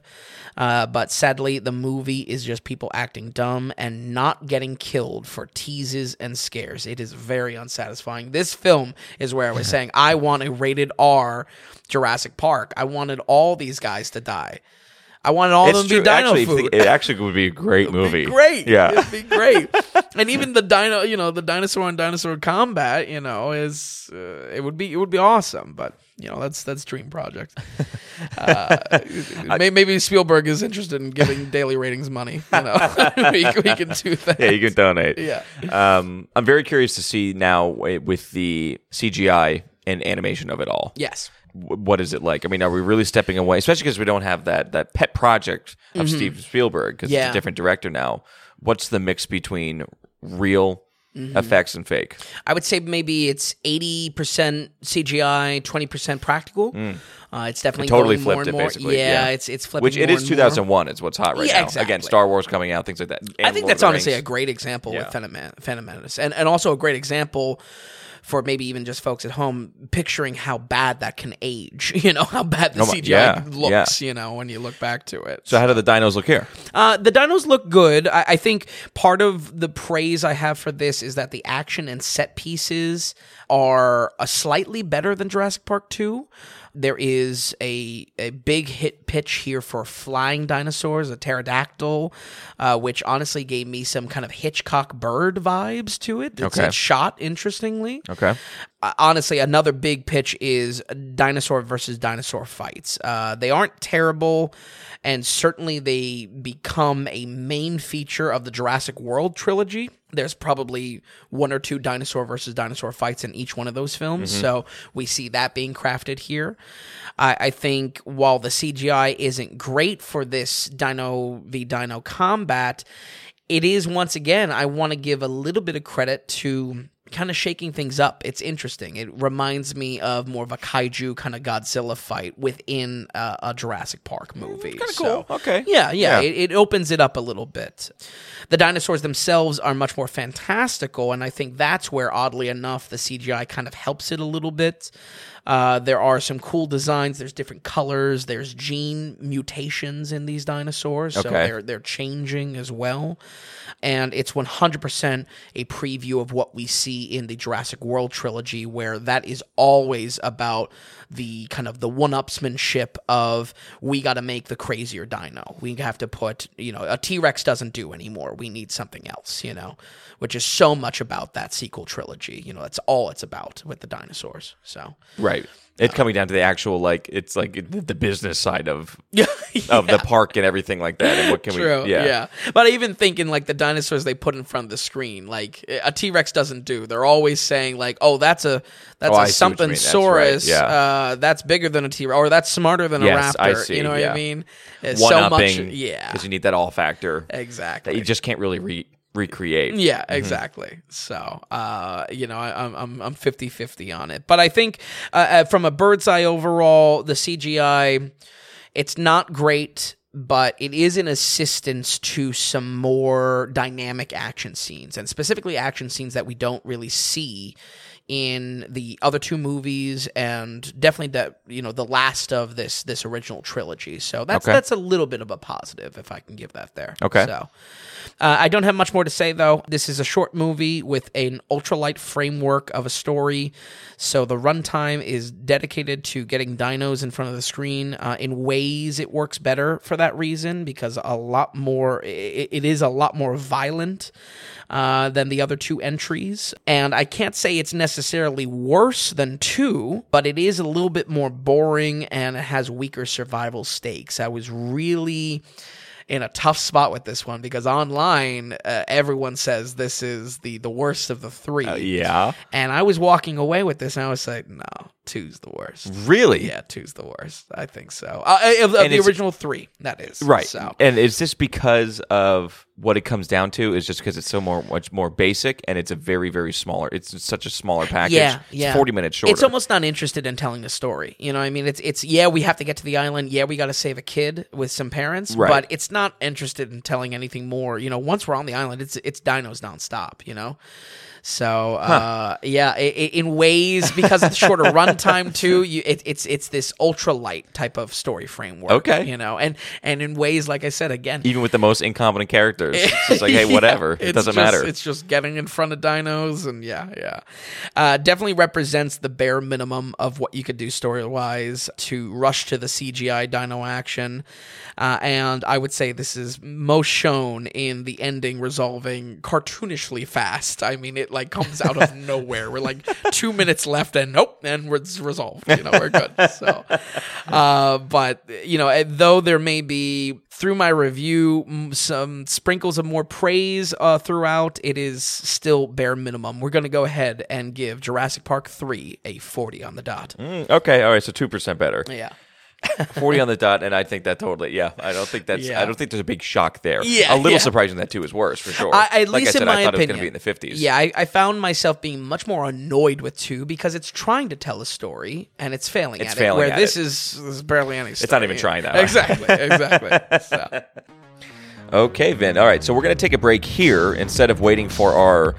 Uh, but sadly, the movie is just people acting dumb and not getting killed for teases and scares. It is very unsatisfying. This film is where I was saying I want a rated R Jurassic Park. I wanted all these guys to die. I wanted all of them to be dino actually food. it actually would be a great movie Be great. yeah It'd be great. and even the dino, you know, the dinosaur and dinosaur combat, you know, is uh, it would be it would be awesome. But you know, that's that's dream project. Uh, may- maybe Spielberg is interested in giving daily ratings money. You know, we, we can do that. yeah, you can donate. Yeah. Um, I'm very curious to see now with the CGI and animation of it all. Yes. What is it like? I mean, are we really stepping away, especially because we don't have that that pet project of Steven Spielberg because it's Mm-hmm. A different director now? What's the mix between real effects and fake. I would say maybe it's eighty percent CGI, twenty percent practical. Uh, it's definitely Totally going more flipped and it, more. basically. Yeah, Yeah. it's it's flipping. Which it more is and more. 2001. It's what's hot right Yeah, now. exactly. Again, Star Wars coming out, things like that. I think Lord that's honestly Rings. a great example Yeah. with Phantom, Man- Phantom Menace, and and also a great example for maybe even just folks at home picturing how bad that can age. You know how bad the Oh my- CGI yeah, looks. You know when you look back to it. So how do the dinos look here? Uh, the dinos look good. I, I think part of the praise I have for this is that the action and set pieces are a slightly better than Jurassic Park 2. There is a, a big hit pitch here for flying dinosaurs, a pterodactyl, uh, which honestly gave me some kind of Hitchcock bird vibes to it. It's, Okay. shot interestingly Okay. Honestly, another big pitch is dinosaur versus dinosaur fights. Uh, they aren't terrible, and certainly they become a main feature of the Jurassic World trilogy. There's probably one or two dinosaur versus dinosaur fights in each one of those films, so we see that being crafted here. I, I think while the CGI isn't great for this Dino v Dino combat, it is once again, I want to give a little bit of credit to kind of shaking things up. It's interesting. It reminds me of more of a kaiju kind of Godzilla fight within uh, a Jurassic Park movie. kinda So, cool. Okay. Yeah, yeah. Yeah. It, it opens it up a little bit. The dinosaurs themselves are much more fantastical, and I think that's where, oddly enough, the CGI kind of helps it a little bit. Uh, there are some cool designs. There's different colors. There's gene mutations in these dinosaurs, so Okay. they're they're changing as well. And it's 100% a preview of what we see in the Jurassic World trilogy, where that is always about the kind of the one-upsmanship of we got to make the crazier dino. We have to put, you know, a T-Rex doesn't do anymore. We need something else, you know, which is so much about that sequel trilogy. You know, that's all it's about with the dinosaurs. So, Right. It's coming down to the actual like it's like the business side of yeah, of the park and everything like that. And what can True. we? Yeah. yeah, But I even think in like the dinosaurs they put in front of the screen, like a T Rex doesn't do. They're always saying like, "Oh, that's a that's Oh, a I see what you something mean. That's saurus. right. Yeah. Uh, that's bigger than a T Rex, or that's smarter than Yes, a I raptor. see, You know what yeah. I mean? It's One so much. Yeah. because you need that all factor Exactly. that you just can't really re- recreate. Yeah, exactly. So, uh, you know, I, I'm I'm I'm 50-50 on it, but I think uh, uh, from a bird's eye overall, the CGI, it's not great, but it is an assistance to some more dynamic action scenes, and specifically action scenes that we don't really see in the other two movies and definitely that you know the last of this this original trilogy so that's Okay. that's a little bit of a positive if i can give that there Okay. so uh, I don't have much more to say though. This is a short movie with an ultralight framework of a story, so the runtime is dedicated to getting dinos in front of the screen. Uh, in ways, it works better for that reason because a lot more. It, it is a lot more violent uh, than the other two entries, and I can't say it's necessarily worse than two, but it is a little bit more boring and it has weaker survival stakes. I was really in a tough spot with this one because online uh, everyone says this is the the worst of the three. Uh, yeah. And I was walking away with this and I was like, no, two's the worst. Really? Yeah, two's the worst. I think so. Uh, of, of the original three, that is. Right. So And is this because of what it comes down to? Is just because it's so more much more basic and it's a very very smaller. It's such a smaller package. yeah, It's yeah. Forty minutes shorter. It's almost not interested in telling the story. You know, what I mean, it's it's yeah, we have to get to the island. Yeah, we got to save a kid with some parents, Right. but it's not interested in telling anything more. You know, once we're on the island, it's it's dinos nonstop. You know. So uh, yeah, i i in ways because of the shorter runtime too, you, it, it's it's this ultra light type of story framework. Okay. you know, and and in ways like I said again, even with the most incompetent characters. It's just like, hey, Yeah, whatever. it doesn't just- matter. It's just getting in front of dinos, and yeah, yeah. Uh, definitely represents the bare minimum of what you could do story wise to rush to the CGI dino action. Uh, and I would say this is most shown in the ending resolving cartoonishly fast. I mean, it like comes out of nowhere. We're like two minutes left, and nope, and it's resolved. You know, we're good. So, uh, but you know, though there may be through my review some sprinkles of more praise uh, throughout, it is still bare minimum. We're going to go ahead and give Jurassic Park three a forty on the dot. Mm, okay, all right, so two percent better. Yeah. 40 on the dot, and I think that totally, yeah. I don't think that's, Yeah. I don't think there's a big shock there. Yeah, a little yeah. surprising that two is worse for sure. I, at like least I said, in my I thought opinion, it was going to be in the 50s. Yeah, I, I found myself being much more annoyed with two because it's trying to tell a story and it's failing It's at failing it. Where this it. is, is barely any. Story. It's not even trying that. Exactly, exactly. so. Okay, Vin. All right, so we're going to take a break here instead of waiting for our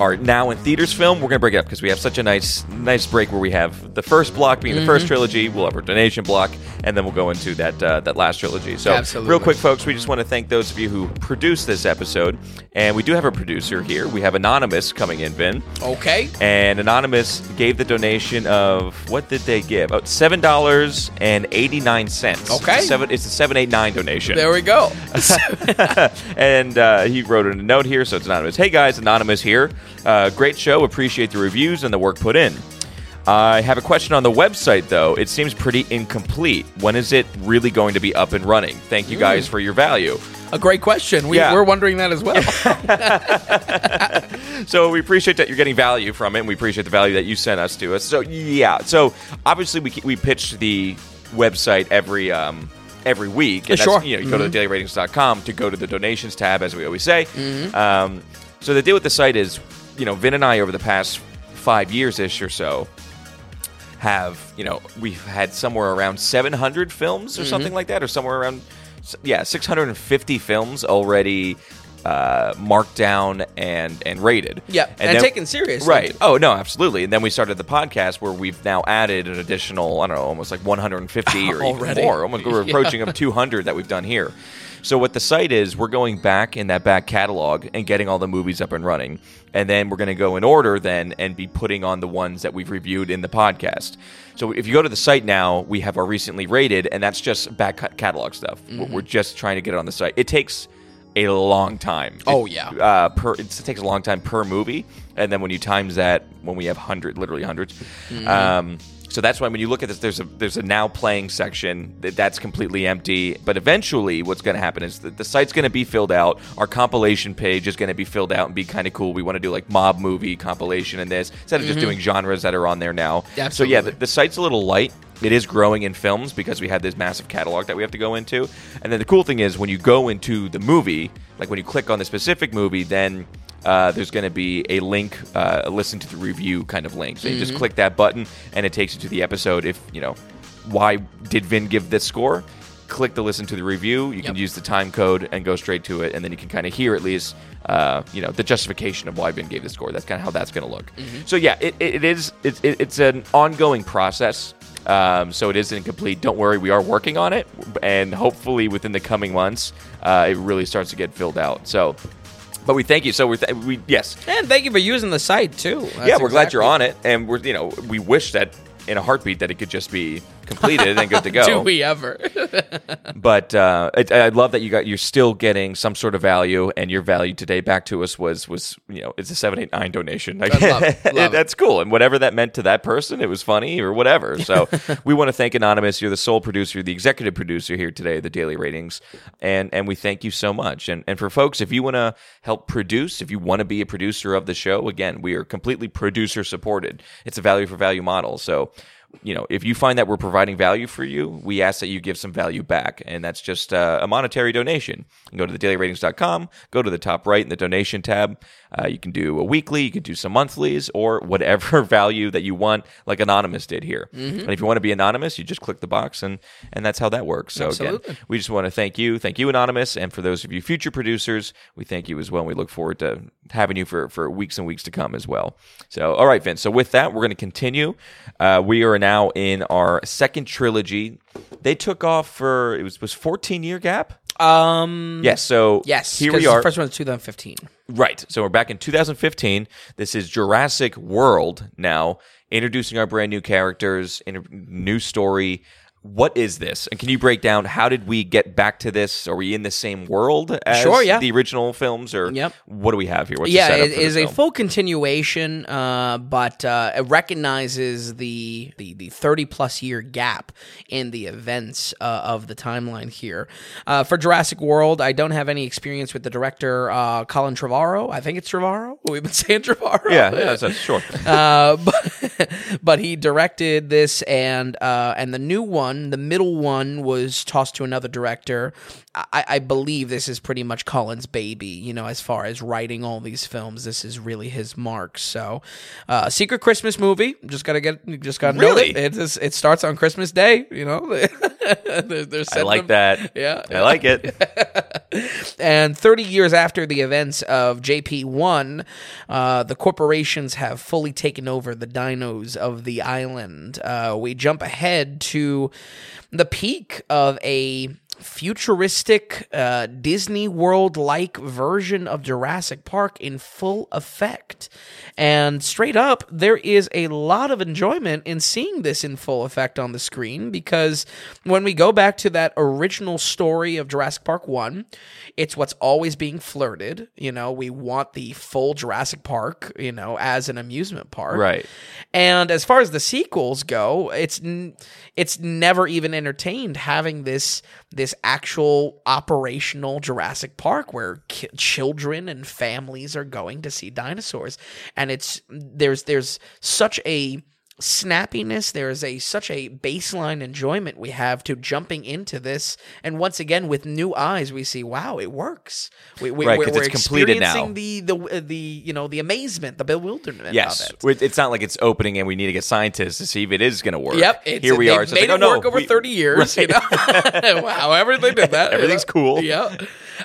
our now in theaters film. We're going to break it up because we have such a nice nice break where we have the first block being the Mm-hmm. first trilogy. We'll have our donation block, and then we'll go into that uh, that last trilogy. So, Absolutely. real quick, folks, we just want to thank those of you who produced this episode, and we do have a producer here. We have Anonymous coming in, Vin. Okay. And Anonymous gave the donation of what did they give? Oh, seven dollars and eighty nine cents. Okay. seven. It's a seven eight nine donation There we go. and uh, he wrote in a note here, so it's anonymous. Hey guys, anonymous here. Uh, great show. Appreciate the reviews and the work put in. I have a question on the website though. It seems pretty incomplete. When is it really going to be up and running? Thank you guys for your value. a great question. We, Yeah. We're wondering that as well. So we appreciate that you're getting value from it. and We appreciate the value that you sent us to us. So yeah. So obviously we we pitch the website every um every week. And Sure. That's, you know, you go to dailyratings.com to go to the donations tab, as we always say. Um, so the deal with the site is, you know, Vin and I over the past five years ish or so have you know we've had somewhere around 700 films or Mm-hmm. something like that or somewhere around yeah 650 films already uh, marked down and and rated. Yeah, and taken seriously, right. Oh no absolutely. And then we started the podcast where we've now added an additional i don't know almost like 150 or even Already? more. Almost we're Yeah. approaching up 200 that we've done here. So what the site is we're going back in that back catalog and getting all the movies up and running. And then we're going to go in order then and be putting on the ones that we've reviewed in the podcast. So if you go to the site now we have our recently rated and that's just back catalog stuff. Mm-hmm. We're just trying to get it on the site. It takes a long time Oh, It- yeah. uh, per it takes a long time per movie, and then when you times that, when we have hundred, literally 100s Mm-hmm. um, so that's why when you look at this, there's a there's a now playing section that, that's completely empty. But eventually, what's going to happen is that the site's going to be filled out. Our compilation page is going to be filled out and be kind of cool. We want to do like mob movie compilation and this instead of just doing genres that are on there now. So yeah, Mm-hmm. The, the site's a little light. It is growing in films because we have this massive catalog that we have to go into. And then the cool thing is when you go into the movie, like when you click on the specific movie, then uh, there's going to be a link, uh, a listen to the review kind of link. So you just click that button and it takes you to the episode. If, you know, why did Vin give this score? Click the listen to the review. You can use the time code and go straight to it. And then you can kind of hear at least, uh, you know, the justification of why Vin gave the score. That's kind of how that's going to look. So yeah, it, it, is, it, it, it's an ongoing process. Um, so it is incomplete. Don't worry, we are working on it, and hopefully within the coming months, uh, it really starts to get filled out. So, but we thank you. So we, th- we yes, and thank you for using the site too. That's yeah, we're glad you're on it, and we're you know we wish that in a heartbeat that it could just be completed and good to go. Do we ever? But uh, it, I love that you got you're still getting some sort of value, and your value today back to us was was you know it's a seven eight nine donation. Like, love love it. that's cool, and whatever that meant to that person, it was funny or whatever. So we want to thank Anonymous. You're the sole producer, the executive producer here today, the Daily Ratings, and and we thank you so much. And and for folks, if you want to help produce, if you want to be a producer of the show, again, we are completely producer supported. It's a value for value model. So you know, if you find that we're providing value for you, we ask that you give some value back. And that's just uh, a monetary donation. Go to thedailyratings.com, go to the top right in the donation tab. Uh, you can do a weekly, you can do some monthlies, or whatever value that you want, like Anonymous did here. And if you want to be anonymous, you just click the box, and, and that's how that works. So, Absolutely. again, we just want to thank you. Thank you, Anonymous. And for those of you future producers, we thank you as well. And we look forward to having you for, for weeks and weeks to come as well. So, all right, Vince. So, with that, we're going to continue. Uh, we are now in our second trilogy. They took off for, it was, was 14 year gap? Um. Yes. So, Yes. here we are. The first one was 2015. Right. So we're back in 2015. This is Jurassic World now, introducing our brand new characters, in a new story. What is this? And can you break down how did we get back to this? Are we in the same world as Sure, yeah. the original films, or Yep. what do we have here? What's yeah, it is a full continuation, uh, but uh, it recognizes the, the the thirty plus year gap in the events uh, of the timeline here. Uh, for Jurassic World, I don't have any experience with the director uh, Colin Trevorrow. I think it's Trevorrow. We've been saying Trevorrow. Yeah, yeah, that's, sure. uh, but but he directed this and uh, and the new one one. The middle one was tossed to another director. I, I believe this is pretty much Colin's baby, you know, as far as writing all these films. This is really his mark. So, uh, Secret Christmas movie. Just gotta get, just gotta know Really? it. It, is, it starts on Christmas Day. You know, they're, they're I like them- that. Yeah, I like it. and 30 years after the events of JP1, uh, the corporations have fully taken over the dinos of the island. Uh, we jump ahead to the peak of a futuristic uh, Disney World like version of Jurassic Park in full effect. And straight up, there is a lot of enjoyment in seeing this in full effect on the screen because when we go back to that original story of Jurassic Park 1, it's what's always being flirted. You know, we want the full Jurassic Park, you know, as an amusement park. Right. And as far as the sequels go, it's n- it's never even entertained having this this actual operational Jurassic Park where ki- children and families are going to see dinosaurs, and it's there's there's such a snappiness there is a such a baseline enjoyment we have to jumping into this and once again with new eyes we see wow it works we, we, Right, we're, we're it's completed now. experiencing the the uh, the you know the amazement the bewilderment Yes, of it it's not like it's opening and we need to get scientists to see if it is going to work. Yep. It's, Here we are. It's made like, it oh, no, work over we- 30 years. You know? However they did that. you Everything's know? cool. Yeah.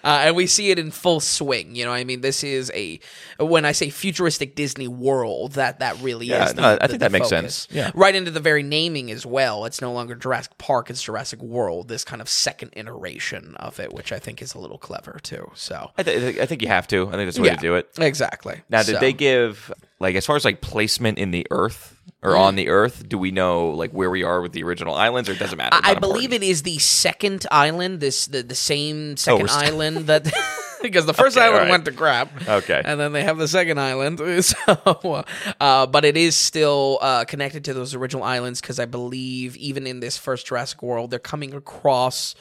Uh, and we see it in full swing. You know, I mean, this is a, when I say futuristic Disney world, that, that really Yeah, is. The, no, I the- think the that makes focus. sense. Yeah. Right into the very naming as well. It's no longer Jurassic Park, it's Jurassic World, this kind of second iteration of it, which I think is a little clever too. So, I, th- I think you have to. I think that's the way yeah, to do it. Exactly. Now, did So- they give like as far as like placement in the Earth or Mm. on the Earth? Do we know like where we are with the original islands, or it doesn't matter? I believe it is the second island, this the, the same second st- island that because the first Okay, island alright. went to crap. Okay. And then they have the second island. So uh, but it is still uh, connected to those original islands because I believe even in this first Jurassic World, they're coming across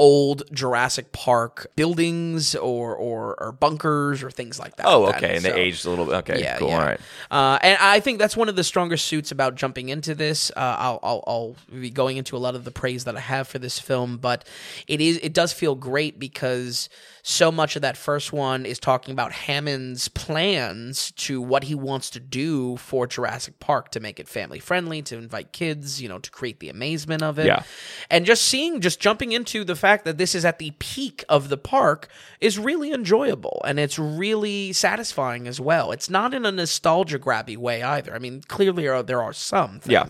old Jurassic Park buildings or or, or bunkers or things like that. Oh, That- okay, and so- they aged a little bit. Okay, yeah, cool. yeah. All right. Uh, and I think that's one of the stronger suits about jumping into this. Uh, I'll, I'll, I'll be going into a lot of the praise that I have for this film, but it is it does feel great because so much of that first one is talking about Hammond's plans to what he wants to do for Jurassic Park to make it family friendly, to invite kids, you know, to create the amazement of it. Yeah. And just seeing, just jumping into the fact that this is at the peak of the park is really enjoyable and it's really satisfying as well. It's not in a nostalgia grabby way either. I mean, clearly are, there are some Yeah.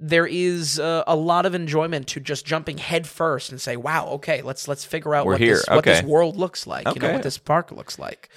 There is uh, a lot of enjoyment to just jumping headfirst and say, "Wow, okay, let's let's figure out We're what here. this what this world looks like. You know what this park looks like."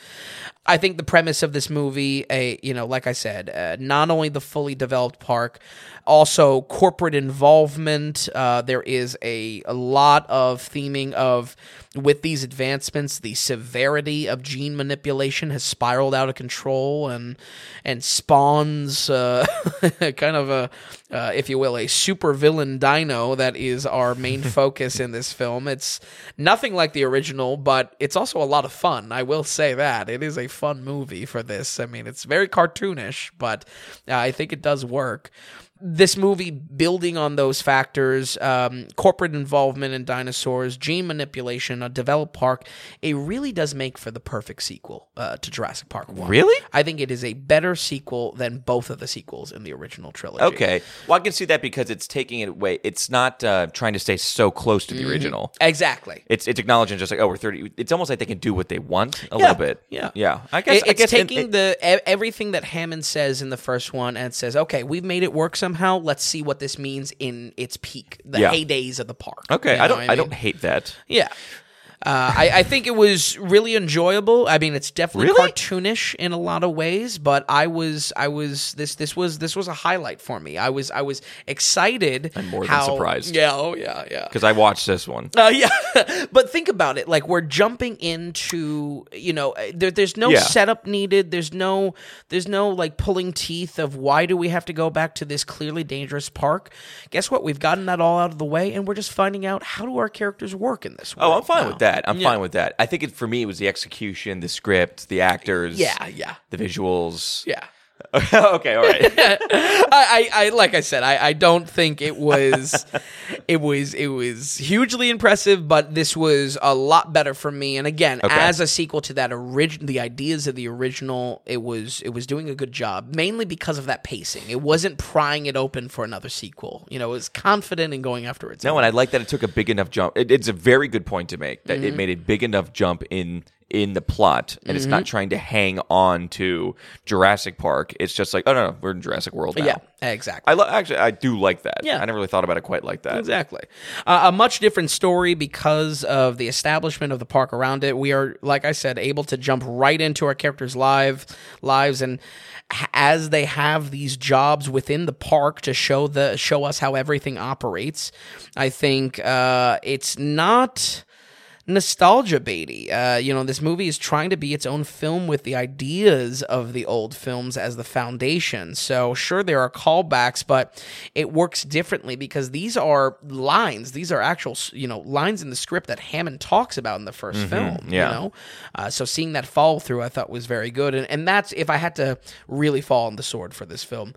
I think the premise of this movie, a you know, like I said, uh, not only the fully developed park, also corporate involvement. Uh, there is a, a lot of theming of with these advancements, the severity of gene manipulation has spiraled out of control and and spawns uh, kind of a, uh, if you will, a super villain dino that is our main focus in this film. It's nothing like the original, but it's also a lot of fun. I will say that it is a fun movie for this. I mean, it's very cartoonish, but uh, I think it does work this movie building on those factors um, corporate involvement in dinosaurs gene manipulation a developed park it really does make for the perfect sequel uh, to jurassic park 1 Really? i think it is a better sequel than both of the sequels in the original trilogy Okay. Well, I can see that because it's taking it away. It's not uh, trying to stay so close to the Mm-hmm. original. exactly It's it's acknowledging just like oh we're thirty. It's almost like they can do what they want a Yeah, little bit. yeah. yeah. I guess It- I it's guess taking the e- everything that Hammond says in the first one and says, "Okay, we've made it work somehow. Let's see what this means in its peak, the Yeah. heydays of the park." Okay, You know I don't what I, mean? don't hate that. Yeah. Uh, I, I think it was really enjoyable. I mean, it's definitely Really? cartoonish in a lot of ways, but I was, I was this, this was, this was a highlight for me. I was, I was excited. I'm more than surprised. Yeah, oh yeah, yeah. Because I watched this one. Uh, yeah, but think about it. Like we're jumping into, you know, uh, there, there's no Yeah. setup needed. There's no, there's no like pulling teeth of why do we have to go back to this clearly dangerous park. Guess what? We've gotten that all out of the way, and we're just finding out how do our characters work in this. Oh, I'm fine now. with that. I'm Yeah. fine with that. I think it for me it was the execution, the script, the actors, Yeah, yeah, the visuals. yeah. okay, all right. I, I, I like I said, I, I don't think it was it was it was hugely impressive, but this was a lot better for me. And again, Okay. as a sequel to that original the ideas of the original, it was it was doing a good job, mainly because of that pacing. It wasn't prying it open for another sequel. You know, it was confident in going after its No, own. and I like that it took a big enough jump. It, it's a very good point to make that Mm-hmm. it made a big enough jump in in the plot, and it's Mm-hmm. not trying to hang on to Jurassic Park. It's just like, oh no, no we're in Jurassic World now. Yeah, exactly. I lo- actually I do like that. Yeah. I never really thought about it quite like that. Exactly. Uh, a much different story because of the establishment of the park around it. We are, like I said, able to jump right into our characters' live lives, and as they have these jobs within the park to show the show us how everything operates, I think uh, it's not nostalgia baity. Uh, you know, this movie is trying to be its own film with the ideas of the old films as the foundation. So, sure, there are callbacks, but it works differently because these are lines. These are actual, you know, lines in the script that Hammond talks about in the 1st film. yeah. You know, uh, so seeing that follow through, I thought was very good, and and that's if I had to really fall on the sword for this film.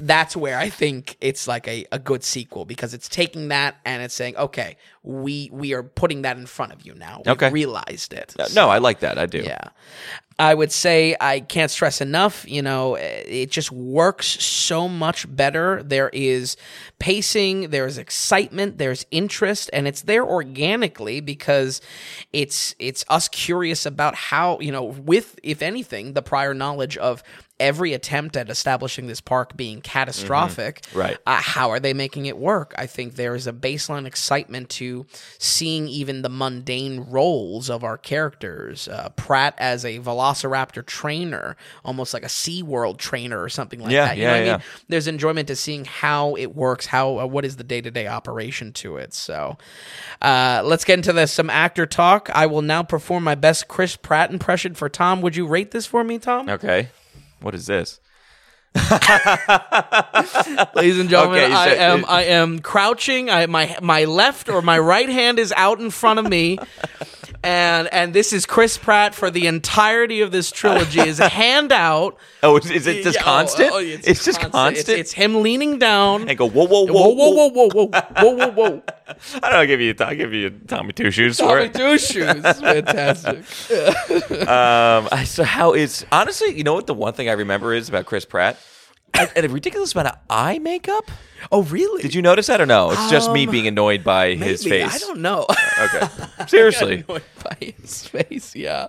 That's where I think it's like a, a good sequel because it's taking that and it's saying, okay, we we are putting that in front of you now. We Okay. realized it. Uh, No, I like that. I do. Yeah. I would say I can't stress enough, you know, it just works so much better. There is pacing, there's excitement, there's interest, and it's there organically because it's it's us curious about how, you know, with if anything, the prior knowledge of every attempt at establishing this park being catastrophic. Right. Uh, how are they making it work? I think there is a baseline excitement to seeing even the mundane roles of our characters. Uh, Pratt as a Velociraptor trainer, almost like a SeaWorld trainer or something like Yeah, that. You yeah, know what I yeah. mean? There's enjoyment to seeing how it works, how uh, what is the day to day operation to it. So, uh, let's get into this some actor talk. I will now perform my best Chris Pratt impression for Tom. Would you rate this for me, Tom? Okay. What is this? ladies and gentlemen. Okay, I am I am crouching. I my my left or my right hand is out in front of me. And and this is Chris Pratt for the entirety of this trilogy is a hand out. Oh, is, is it just oh, constant? oh, it's, just constant. It's, it's him leaning down. and go whoa whoa Whoa, whoa whoa, whoa, whoa, whoa, whoa, whoa, whoa! I don't give you. I'll give you Tommy two shoes for it. Tommy. Two Shoes, fantastic. Um, so how is honestly, you know what the one thing I remember is about Chris Pratt, a, a ridiculous amount of eye makeup. Oh, really? Did you notice that or no? It's just me Um, being annoyed by his face. I don't know. Okay, seriously. Annoyed by his face, yeah.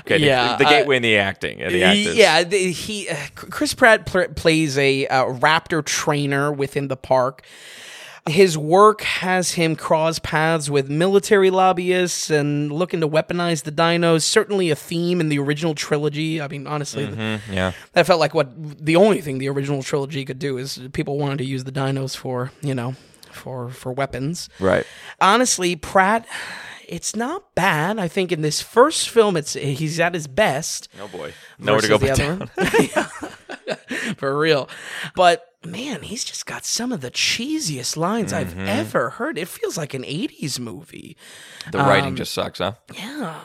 Okay, the- yeah, the, I- gateway and the acting and the actors. Yeah, the, he uh, Chris Pratt pl- plays a uh, raptor trainer within the park. His work has him cross paths with military lobbyists and looking to weaponize the dinos. Certainly a theme in the original trilogy. I mean, honestly, mm-hmm, yeah. that felt like what the only thing the original trilogy could do is people wanted to use the dinos for you know for for weapons Right. honestly, Pratt, it's not bad. I think in this first film, it's he's at his best. Oh boy, nowhere to go but down. For real. But man, he's just got some of the cheesiest lines I've Mm-hmm. ever heard. It feels like an 80s movie. The writing Um, just sucks, huh? Yeah.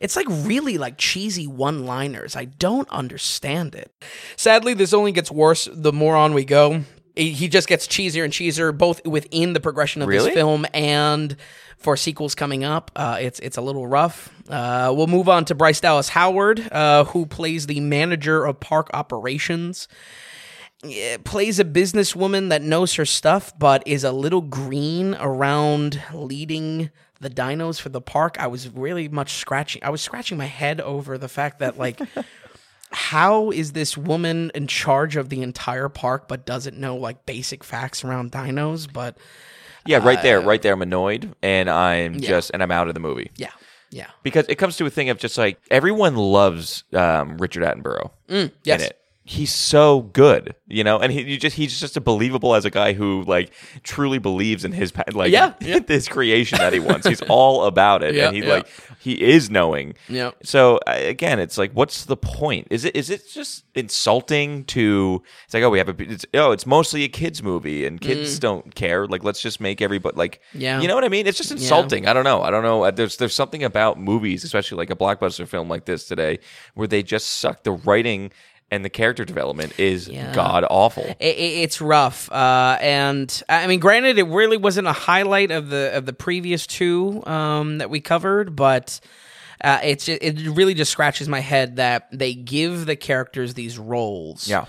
It's like really like cheesy one liners. I don't understand it. Sadly, this only gets worse the more on we go. He just gets cheesier and cheesier, both within the progression of Really? this film and for sequels coming up. Uh, it's it's a little rough. Uh, we'll move on to Bryce Dallas Howard, uh, who plays the manager of park operations plays a businesswoman that knows her stuff, but is a little green around leading the dinos for the park. I was really much scratching. I was scratching my head over the fact that like. How is this woman in charge of the entire park but doesn't know like basic facts around dinos? But Yeah, right there, right there. I'm annoyed, and I'm Uh, Yeah. just, and I'm out of the movie yeah, yeah, because it comes to a thing of just like everyone loves um, Richard Attenborough Mm, yes. in it. He's so good, you know, and he you just he's just a believable as a guy who like truly believes in his like Yeah, yeah. this creation that he wants. He's all about it, Yeah, and he yeah. like he is knowing. Yeah. So again, it's like, what's the point? Is it is it just insulting to? It's like, oh, we have a. It's, oh, it's mostly a kids movie, and kids don't care. Like, let's just make everybody like. Mm. Yeah. You know what I mean? It's just insulting. I don't know. I don't know. Uh, There's there's something about movies, especially like a blockbuster film like this today, where they just suck the writing and the character development is Yeah. god awful. I- I- it's rough, uh, and I mean, granted, it really wasn't a highlight of the of the previous two um, that we covered, but uh, it's it really just scratches my head that they give the characters these roles, Yeah.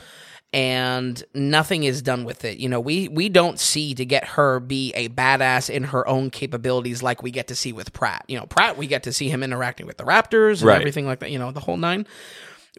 and nothing is done with it. You know, we we don't see to get her be a badass in her own capabilities like we get to see with Pratt. You know, Pratt, we get to see him interacting with the Raptors and Right. everything like that. You know, the whole nine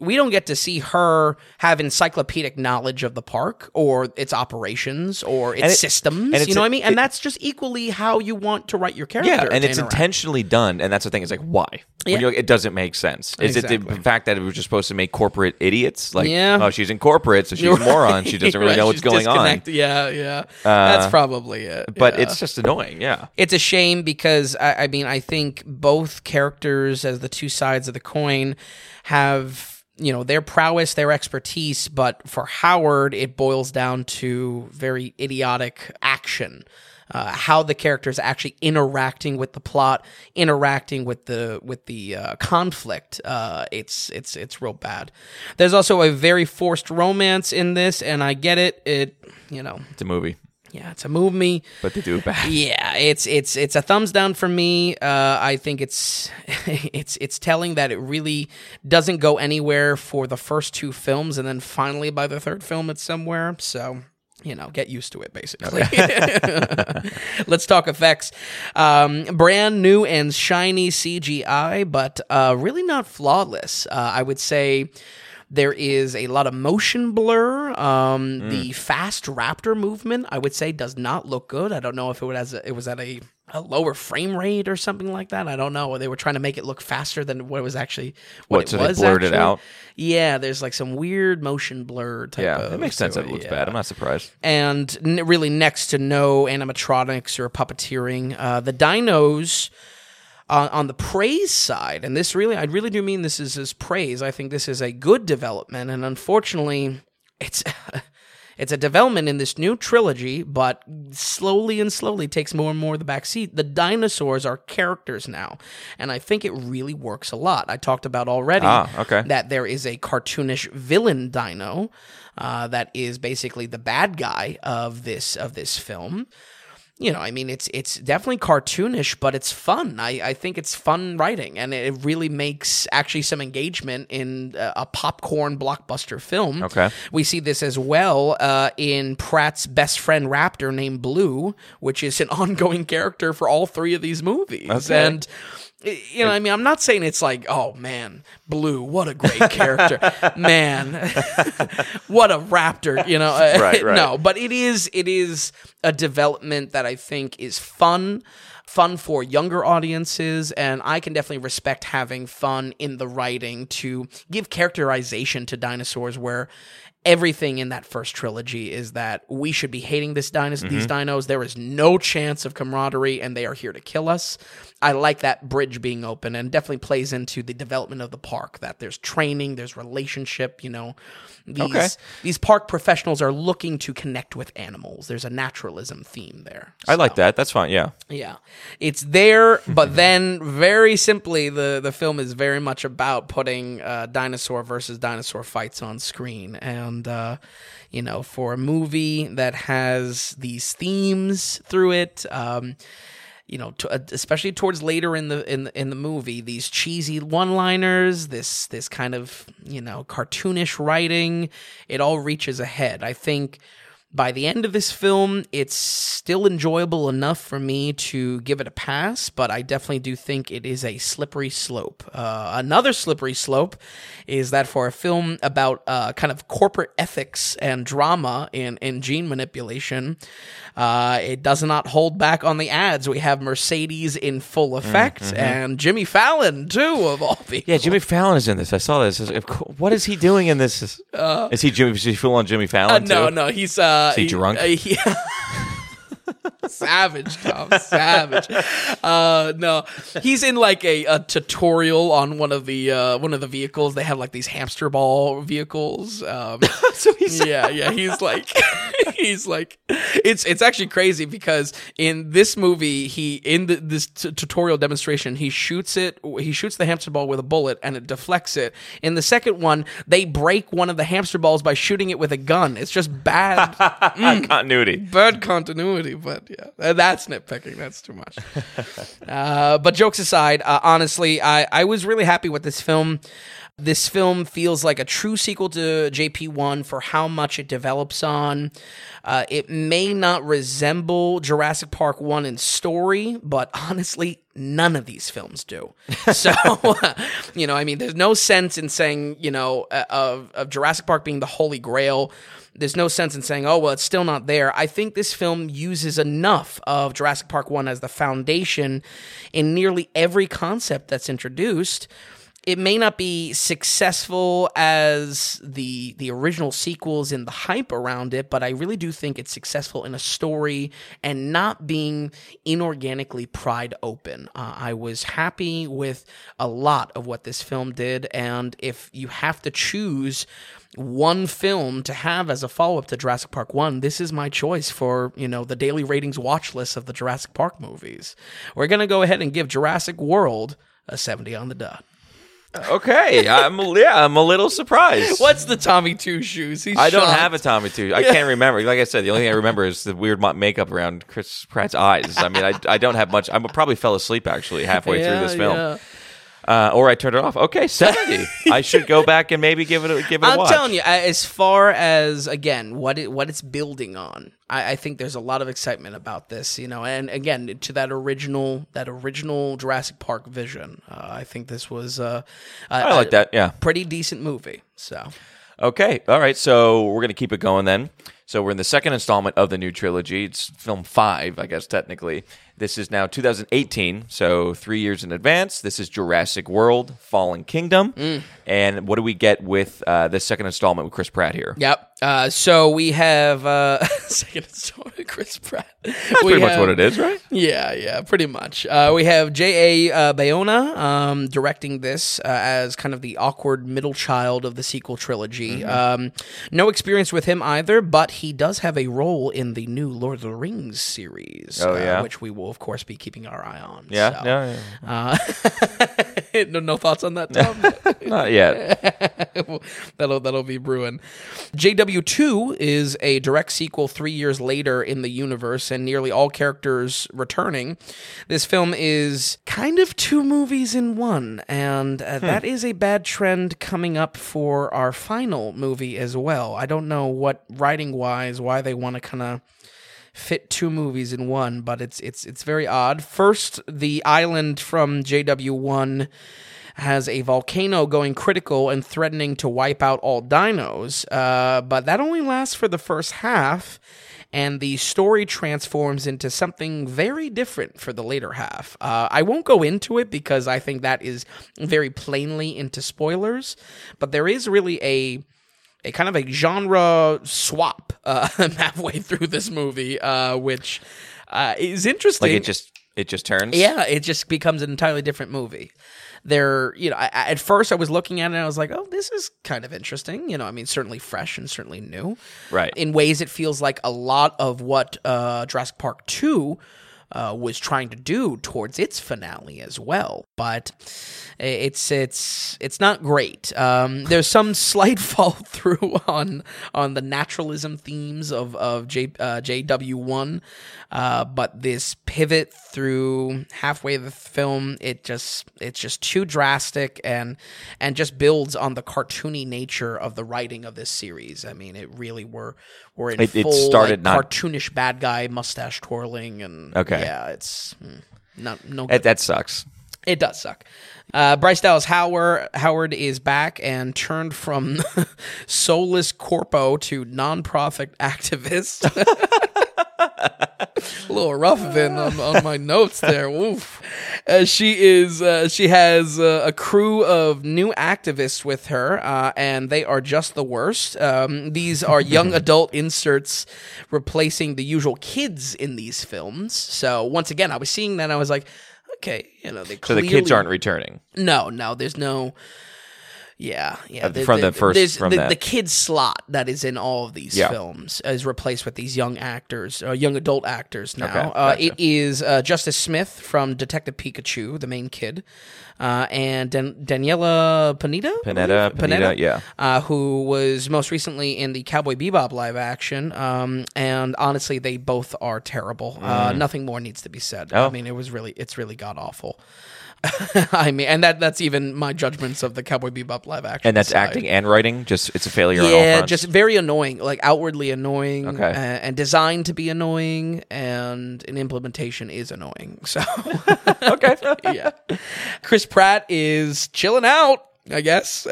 we don't get to see her have encyclopedic knowledge of the park or its operations or its And it- systems. it's you know a- what I mean? And it- that's just equally how you want to write your character. Yeah, and it's interact. intentionally done, and that's the thing. It's like why? Yeah. like, it doesn't make sense. Is it the fact that it was just supposed to make corporate idiots? Like, Yeah. oh, she's in corporate, so she's a moron. She doesn't really Right, know what's she's going on. Uh. Yeah, yeah. that's probably it. But yeah. it's just annoying. Yeah. it's a shame because I, I mean I think both characters as the two sides of the coin have you know their prowess, their expertise, but for Howard it boils down to very idiotic action. Uh, how the characters actually interacting with the plot, interacting with the with the uh, conflict, uh, it's it's it's real bad. There's also a very forced romance in this, and I get it. It you know It's a movie, yeah, it's a me. but to do it bad. Yeah, it's it's it's a thumbs down for me. Uh, I think it's it's it's telling that it really doesn't go anywhere for the first two films, and then finally by the third film, it's somewhere. So you know, get used to it. Basically, let's talk effects. Um, brand new and shiny CGI, but uh, really not flawless. Uh, I would say. There is a lot of motion blur. Um, The fast raptor movement, I would say, does not look good. I don't know if it was it was at a, a lower frame rate or something like that. I don't know. They were trying to make it look faster than what it was actually. What, What, it so they was blurred it out? Yeah, there's like some weird motion blur type. Yeah, of it makes sense that it looks yeah bad. I'm not surprised. and n- really next to no animatronics or puppeteering. Uh, the dinos on, on the praise side, and this really, I really do mean this is as praise. I think this is a good development, and unfortunately, it's. It's a development in this new trilogy, but slowly and slowly takes more and more of the back seat. The dinosaurs are characters now, and I think it really works a lot. I talked about already Ah, okay. that there is a cartoonish villain dino uh, that is basically the bad guy of this of this film. You know, I mean, it's it's definitely cartoonish, but it's fun. I, I think it's fun writing, and it really makes actually some engagement in uh, a popcorn blockbuster film. Okay. We see this as well uh, in Pratt's best friend raptor named Blue, which is an ongoing character for all three of these movies. Okay. And you know, I mean, I'm not saying it's like, oh man, Blue, what a great character, man, what a raptor, you know? Right, right. No, but it is it is a development that I think is fun. Fun for younger audiences, and I can definitely respect having fun in the writing to give characterization to dinosaurs where everything in that first trilogy is that we should be hating this dinos- these dinos. There is no chance of camaraderie, and they are here to kill us. I like that bridge being open, and definitely plays into the development of the park. That there's training, there's relationship. You know, these Okay. these park professionals are looking to connect with animals. There's a naturalism theme there. I like that. That's fine. Yeah. yeah, it's there, but then very simply, the the film is very much about putting uh, dinosaur versus dinosaur fights on screen, and uh, you know, for a movie that has these themes through it. Um, you know, uh, especially towards later in the in the, in the movie, these cheesy one-liners, this this kind of you know cartoonish writing, it all reaches ahead. I think by the end of this film, it's still enjoyable enough for me to give it a pass, but I definitely do think it is a slippery slope. Uh, another slippery slope is that for a film about uh, kind of corporate ethics and drama in, in gene manipulation, uh, it does not hold back on the ads. We have Mercedes in full effect and Jimmy Fallon, too, of all people. Yeah, Jimmy Fallon is in this. I saw this. What is he doing in this? is he Jimmy? Is he full on Jimmy Uh, Fallon? no, too? no, he's uh, Is he drunk? uh, he- savage, Tom, savage. Uh, no, he's in like a, a tutorial on one of the uh, one of the vehicles. They have like these hamster ball vehicles. Um, So he's yeah, yeah. He's like he's like it's it's actually crazy because in this movie he in the, this t- tutorial demonstration he shoots it he shoots the hamster ball with a bullet and it deflects it in the second one they break one of the hamster balls by shooting it with a gun it's just bad Continuity. bad continuity but yeah that's nitpicking that's too much uh, but jokes aside uh, honestly I, I was really happy with this film this film feels like a true sequel to JP1 for how much it develops on. Uh, it may not resemble Jurassic Park 1 in story, but honestly, none of these films do. So, you know, I mean, there's no sense in saying, you know, uh, of, of Jurassic Park being the holy grail. There's no sense in saying, oh, well, it's still not there. I think this film uses enough of Jurassic Park 1 as the foundation in nearly every concept that's introduced it may not be successful as the the original sequels in the hype around it, but I really do think it's successful in a story and not being inorganically pried open. Uh, I was happy with a lot of what this film did, and if you have to choose one film to have as a follow-up to Jurassic Park 1, this is my choice for, you know, the daily ratings watch list of the Jurassic Park movies. We're going to go ahead and give Jurassic World a 70 on the dot. Okay, I'm yeah, I'm a little surprised. What's the Tommy Two shoes? He's I don't shocked. have a Tommy Two. I can't remember. Like I said, the only thing I remember is the weird makeup around Chris Pratt's eyes. I mean, I, I don't have much. I probably fell asleep actually halfway Yeah, through this film, yeah. Uh, or I turned it off. Okay, seventy. I should go back and maybe give it a, give it I'm watch. telling you, as far as again what it, what it's building on, I, I think there's a lot of excitement about this. You know, and again to that original that original Jurassic Park vision, uh, I think this was uh, a, I like that. Yeah. pretty decent movie. So Okay. All right. So we're gonna keep it going then. So we're in the second installment of the new trilogy. It's film five, I guess technically. This is now 2018, so three years in advance. This is Jurassic World: Fallen Kingdom. And what do we get with uh, this second installment with Chris Pratt here? Yep. Uh, so we have uh, second story, Chris Pratt. That's pretty much what it is, right? Yeah, yeah, pretty much. Uh, we have J.A. Uh, Bayona um, directing this uh, as kind of the awkward middle child of the sequel trilogy. Mm-hmm. Um, no experience with him either, but he does have a role in the new Lord of the Rings series. Oh, yeah? which we will, of course, be keeping our eye on. Yeah. so. No, Uh, no, no thoughts on that, Tom? not yet. that'll that'll be brewing. JW2 is a direct sequel 3 years later in the universe and nearly all characters returning. This film is kind of two movies in one and uh, that is a bad trend coming up for our final movie as well. I don't know what writing wise why they want to kind of fit two movies in one, but it's it's it's very odd. First, the island from JW1 has a volcano going critical and threatening to wipe out all dinos, uh, but that only lasts for the first half. And the story transforms into something very different for the later half. Uh, I won't go into it because I think that is very plainly into spoilers, but there is really a a kind of a genre swap uh, halfway through this movie, uh, which uh, is interesting. Like it just it just turns. yeah, it just becomes an entirely different movie. There, you know, I, at first I was looking at it and I was like, oh, this is kind of interesting. You know, I mean, certainly fresh and certainly new. Right. In ways, it feels like a lot of what uh, Jurassic Park 2 uh, was trying to do towards its finale as well. But it's it's it's not great. Um, there's some slight fall through on on the naturalism themes of of J, uh, JW1, uh, but this pivot through halfway the film, it just it's just too drastic and and just builds on the cartoony nature of the writing of this series. I mean, it really were were in It- it full started like, not- cartoonish bad guy mustache twirling and Okay. yeah, it's mm, not no That, that sucks. it does suck. Uh, Bryce Dallas Howard Howard is back and turned from soulless corpo to nonprofit activist. A little rough then on, on my notes there. Oof. Uh, she is. Uh, she has uh, a crew of new activists with her, uh, and they are just the worst. Um, these are young adult inserts replacing the usual kids in these films. So once again, I was seeing that, and I was like, okay, you know, they So the kids aren't returning. no, no, there's no. Yeah, yeah. Uh, from the first- from the, the kid slot that is in all of these Yeah. films is replaced with these young actors, uh, young adult actors now. Okay, uh. It is uh, Justice Smith from Detective Pikachu, the main kid, uh, and Dan- Daniela Panetta, Panetta. Panetta, yeah. uh, who was most recently in the Cowboy Bebop live action. Um, and honestly, they both are terrible. Uh, nothing more needs to be said. Mm. Oh. I mean, it was really, it's really god awful. I mean, and that that's even my judgments of the Cowboy Bebop live action. And that's side. acting and writing. Just it's a failure. on all Yeah, just very annoying, like outwardly annoying, Okay. uh, and designed to be annoying, and an implementation is annoying. So, okay. yeah, Chris Pratt is chilling out. I guess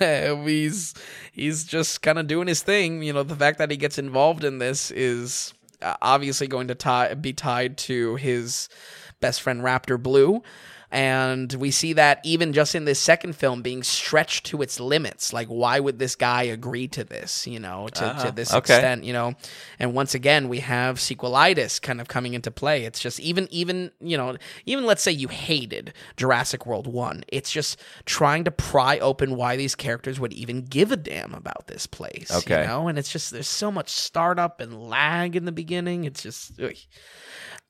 he's he's just kind of doing his thing. You know, the fact that he gets involved in this is uh, obviously going to tie, be tied to his best friend Raptor Blue. And we see that even just in this second film being stretched to its limits. Like, why would this guy agree to this, you know, to, to uh-huh. this okay. extent, you know? And once again, we have sequelitis kind of coming into play. It's just even, even, you know, even let's say you hated Jurassic World 1, it's just trying to pry open why these characters would even give a damn about this place. Okay. You know, and it's just, there's so much startup and lag in the beginning. It's just, ugh.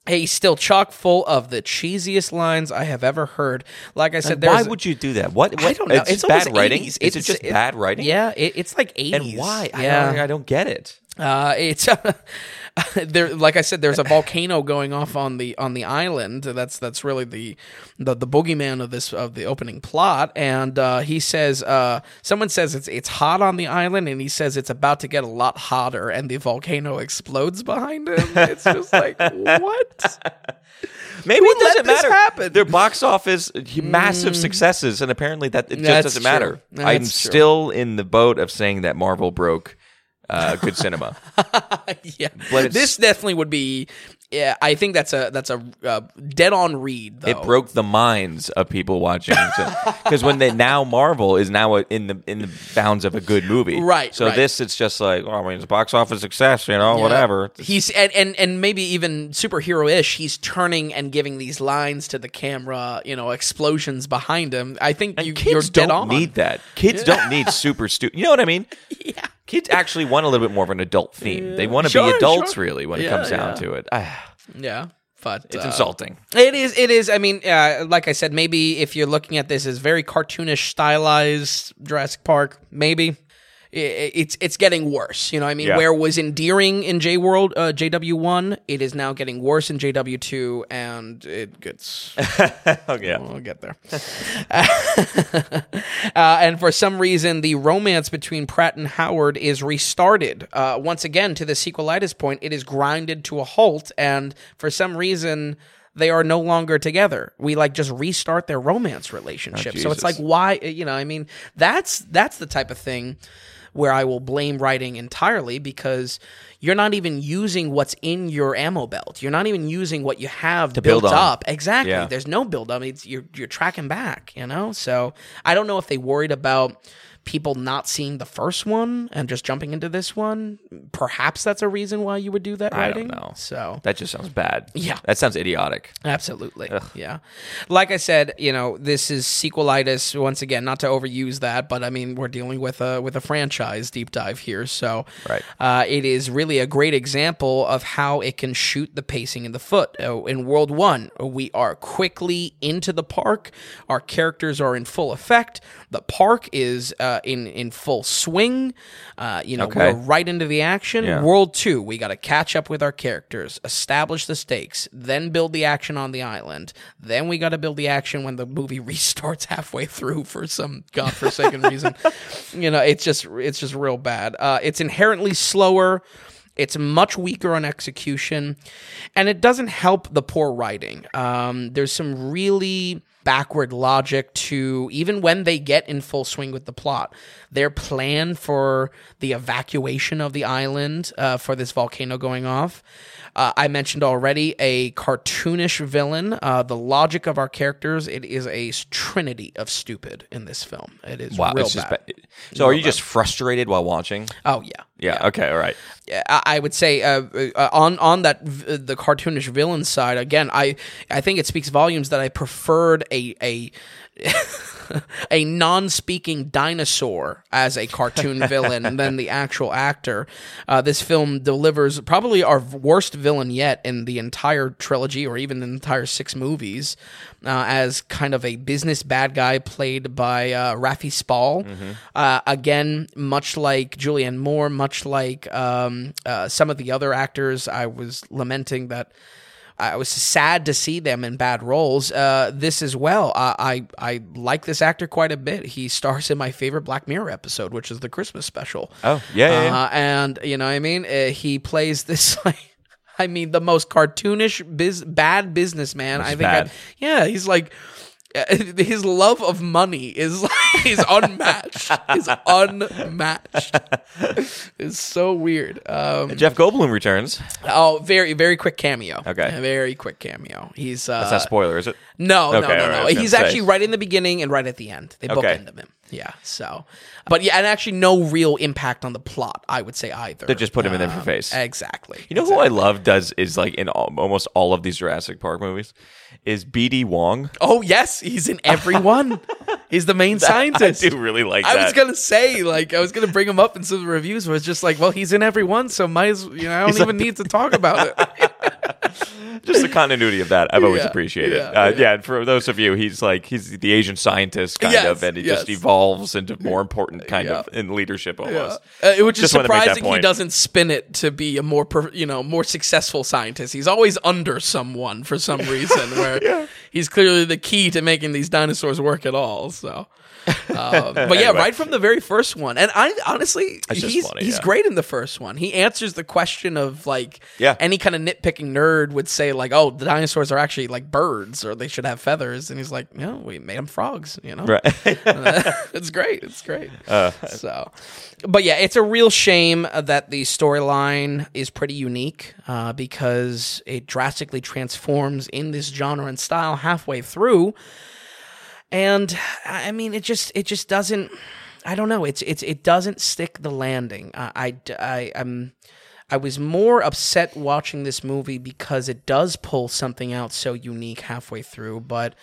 He's still chock full of the cheesiest lines I have ever heard. Like I said, Why would you do that? What? what I don't know. It's, It's bad writing. 80s. Is It's- it just it- bad writing? yeah, it, it's like 80s. And why? I Yeah. don't, I don't get it. Uh, it's there. Like I said, there's a volcano going off on the on the island. That's that's really the the, the boogeyman of this of the opening plot. And uh, he says, uh, someone says it's it's hot on the island, and he says it's about to get a lot hotter, and the volcano explodes behind him. It's just like what? Maybe Who it doesn't matter. happen? Their box office massive successes, and apparently that it just That's doesn't true. matter. That's I'm true. still in the boat of saying that Marvel broke uh, good cinema. yeah, But this definitely would be. Yeah, I think that's a that's a uh, dead on read. Though. It broke the minds of people watching because when they now Marvel is now in the in the bounds of a good movie, Right, So right. this it's just like, oh, I mean, it's a box office success, you know, Yeah. whatever. He's and, and and maybe even superhero ish. He's turning and giving these lines to the camera. You know, explosions behind him. I think you, Kids you're dead don't on. need that. Kids don't need super stu You know what I mean? Yeah. Kids actually want a little bit more of an adult theme. They want to Sure, be adults, sure. really, when it comes down yeah. to it. Ah, Yeah, but it's uh, insulting. It is. It is. I mean, uh, like I said, maybe if you're looking at this as very cartoonish, stylized Jurassic Park, maybe it's it's getting worse. You know, what I mean, Yeah. where it was endearing in J World, uh, JW one, it is now getting worse in JW two, and it gets. Oh, yeah. We'll get there. uh, and for some reason, the romance between Pratt and Howard is restarted. Uh, once again, to the sequelitis point, it is grinded to a halt, and for some reason, they are no longer together. We like just restart their romance relationship. so it's like, why? You know, I mean, that's that's the type of thing where I will blame writing entirely because you're not even using what's in your ammo belt. You're not even using what you have built build on. up. Exactly. Yeah. There's no build up. It's you're you're tracking back, you know? So I don't know if they worried about people not seeing the first one and just jumping into this one. Perhaps that's a reason why you would do that I don't know. So That just sounds bad. Yeah. That sounds idiotic. Absolutely. Yeah. Like I said, you know, this is sequelitis once again, not to overuse that, but I mean, we're dealing with a with a franchise deep dive here, so Right. uh, it is really a great example of how it can shoot the pacing in the foot. Uh, in World 1, we are quickly into the park. Our characters are in full effect. The park is uh, in in full swing. Uh, you know, Okay. we're right into the action. Yeah. World two, we got to catch up with our characters, establish the stakes, then build the action on the island. Then we got to build the action when the movie restarts halfway through for some godforsaken reason. You know, it's just it's just real bad. Uh, it's inherently slower. It's much weaker on execution, and it doesn't help the poor writing. Um, there's some really backward logic to even when they get in full swing with the plot. Their plan for the evacuation of the island uh, for this volcano going off. Uh, I mentioned already a cartoonish villain. Uh, the logic of our characters, it is a trinity of stupid in this film. It is Wow. real bad. ba- So are you just frustrated while watching? Oh yeah. Yeah. Okay. All right. Yeah, I I would say uh, uh, on on that v- the cartoonish villain side again. I I think it speaks volumes that I preferred a a a non-speaking dinosaur as a cartoon villain than the actual actor. Uh, this film delivers probably our worst villain yet in the entire trilogy, or even the entire six movies, uh, as kind of a business bad guy played by uh, Rafi Spall. Uh, again, much like Julianne Moore, much like um, uh, some of the other actors, I was lamenting that. I was sad to see them in bad roles. Uh, this as well. I, I I like this actor quite a bit. He stars in my favorite Black Mirror episode, which is the Christmas special. Oh, yeah, yeah, yeah. Uh, and you know what I mean? Uh, he plays this like. I mean, the most cartoonish, biz- bad businessman. I think. I, yeah, he's like his love of money is is unmatched. is unmatched. it's so weird. Um, Jeff Goldblum returns. oh, very very quick cameo. Okay. A very quick cameo. He's uh, That's not spoiler, is it? no, no, Okay, no, all right, I no. was gonna He's say. actually right in the beginning and right at the end. They Okay. bookend him. Yeah. So, but yeah, and actually no real impact on the plot. I would say either. They just put him in there for Um, face. Exactly. You know who I love does is like in all, almost all of these Jurassic Park movies is BD Wong. Oh yes, he's in every one. he's the main I scientist. do really like I that. was gonna say, like, I was gonna bring him up in some reviews where it's just like, well, he's in every one, so might as you know, I don't even need to talk about it. Just the continuity of that, I've always Yeah, appreciated. yeah, uh, yeah. yeah. and for those of you, he's like he's the Asian scientist kind Yes, of, and he just evolves into more important kind of in leadership Yeah. almost. Uh, which is Just wanted to make that surprising he doesn't spin it to be a more, per, you know, more successful scientist. He's always under someone for some reason, where he's clearly the key to making these dinosaurs work at all. So, um, but yeah, right from the very first one, and I honestly, That's just he's funny, he's yeah. great in the first one. He answers the question of like, Yeah. any kind of nitpicking nerd would say like, oh, the dinosaurs are actually like birds, or they should have feathers, and he's like, no, we made them frogs, you know, Right. it's great. It's great. so, but yeah, it's a real shame that the storyline is pretty unique uh, because it drastically transforms in this genre and style halfway through. And I mean, it just it just doesn't. I don't know. It's it's it doesn't stick the landing. I I, I I'm. I was more upset watching this movie because it does pull something out so unique halfway through, but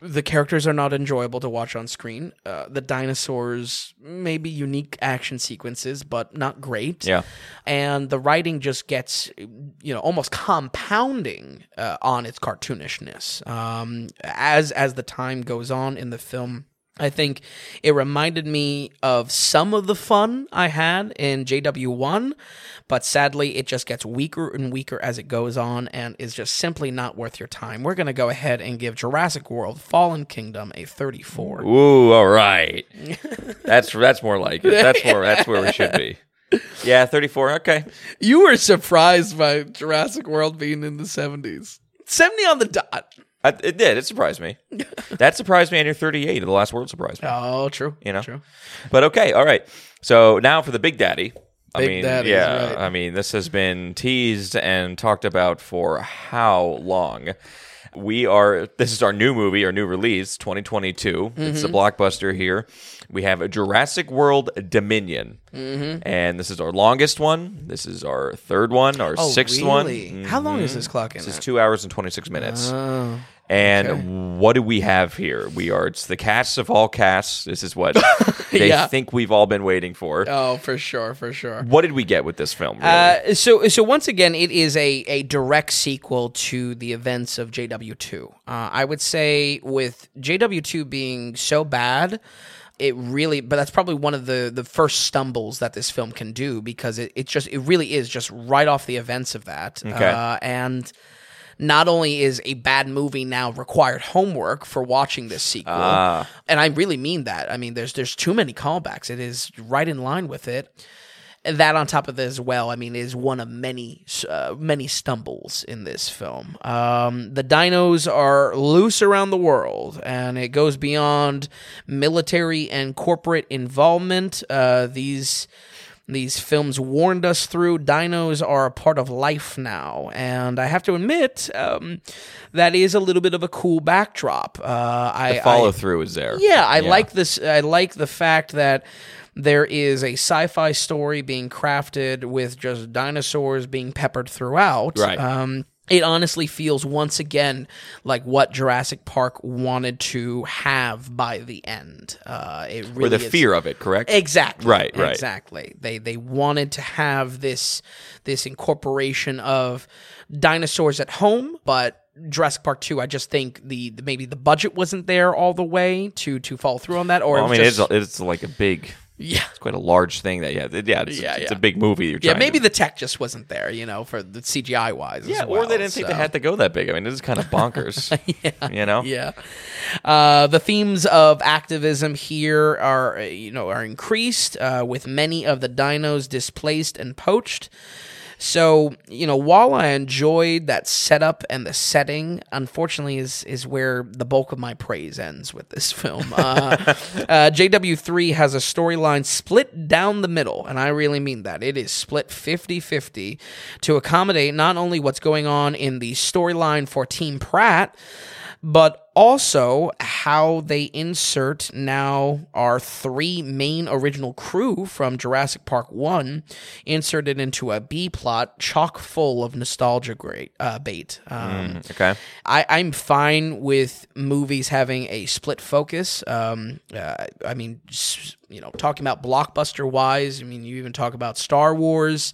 the characters are not enjoyable to watch on screen. Uh, the dinosaurs, maybe unique action sequences, but not great. Yeah. And the writing just gets, you know, almost compounding uh, on its cartoonishness. Um, as as the time goes on in the film, I think it reminded me of some of the fun I had in JW1, but sadly, it just gets weaker and weaker as it goes on and is just simply not worth your time. We're going to go ahead and give Jurassic World Fallen Kingdom a 34. Ooh, all right. That's that's more like it. That's more that's where we should be. Yeah, 34. Okay. You were surprised by Jurassic World being in the 70s. 70 on the dot. I, it did. It surprised me. That surprised me. And you're 38. The Lost World surprised me. Oh, true. You know? True. But okay, all right. So now for the Big Daddy. I Big mean, Daddy yeah. right. I mean, this has been teased and talked about for how long? We are. This is our new movie, our new release, 2022. It's Mm-hmm. a blockbuster here. We have a Jurassic World Dominion, Mm-hmm. and this is our longest one. This is our third one, our Oh, sixth one. really? How long is this clock in? This is two hours and 26 minutes. Oh. And what do we have here? We are, it's the cast of all casts. This is what they Yeah. think we've all been waiting for. Oh, for sure, for sure. What did we get with this film? Really? Uh, so, so once again, it is a, a direct sequel to the events of JW2. Uh, I would say with JW2 being so bad, it really, but that's probably one of the, the first stumbles that this film can do because it, it just, it really is just right off the events of that. Okay. Uh, and not only is a bad movie now required homework for watching this sequel, Ah. and I really mean that. I mean, there's there's too many callbacks. It is right in line with it. And that on top of this as well, I mean, is one of many uh, many stumbles in this film. Um, the dinos are loose around the world, and it goes beyond military and corporate involvement. Uh, these these films warned us through. Dinos are a part of life now, and I have to admit um, that is a little bit of a cool backdrop. Uh, I Follow I- through is there. yeah, I like this. I like the fact that there is a sci-fi story being crafted with just dinosaurs being peppered throughout. Right. Um, it honestly feels once again like what Jurassic Park wanted to have by the end. Uh, it really Or the is- fear of it, correct? Exactly. Right, right. Exactly. They they wanted to have this this incorporation of dinosaurs at home, but Jurassic Park 2, I just think the, the maybe the budget wasn't there all the way to to follow through on that or Well, I mean, just, it's, it's like a big, yeah. it's quite a large thing that, yeah, yeah, it's, Yeah, it's yeah. a big movie. You're Yeah, maybe to, the tech just wasn't there, you know, for the CGI wise. yeah, well, or they didn't think they had to go that big. I mean, this is kind of bonkers. yeah, You know? Yeah. Uh, the themes of activism here are, uh, you know, are increased uh, with many of the dinos displaced and poached. So, you know, while I enjoyed that setup and the setting, unfortunately, is is where the bulk of my praise ends with this film. Uh, uh, JW3 has a storyline split down the middle, and I really mean that. It is split 50 50 to accommodate not only what's going on in the storyline for Team Pratt, but also how they insert now our three main original crew from Jurassic Park 1 inserted into a B plot chock full of nostalgia great, uh, bait. Um, Okay. I, I'm fine with movies having a split focus. Um, uh, I mean, you know, talking about blockbuster wise, I mean, you even talk about Star Wars.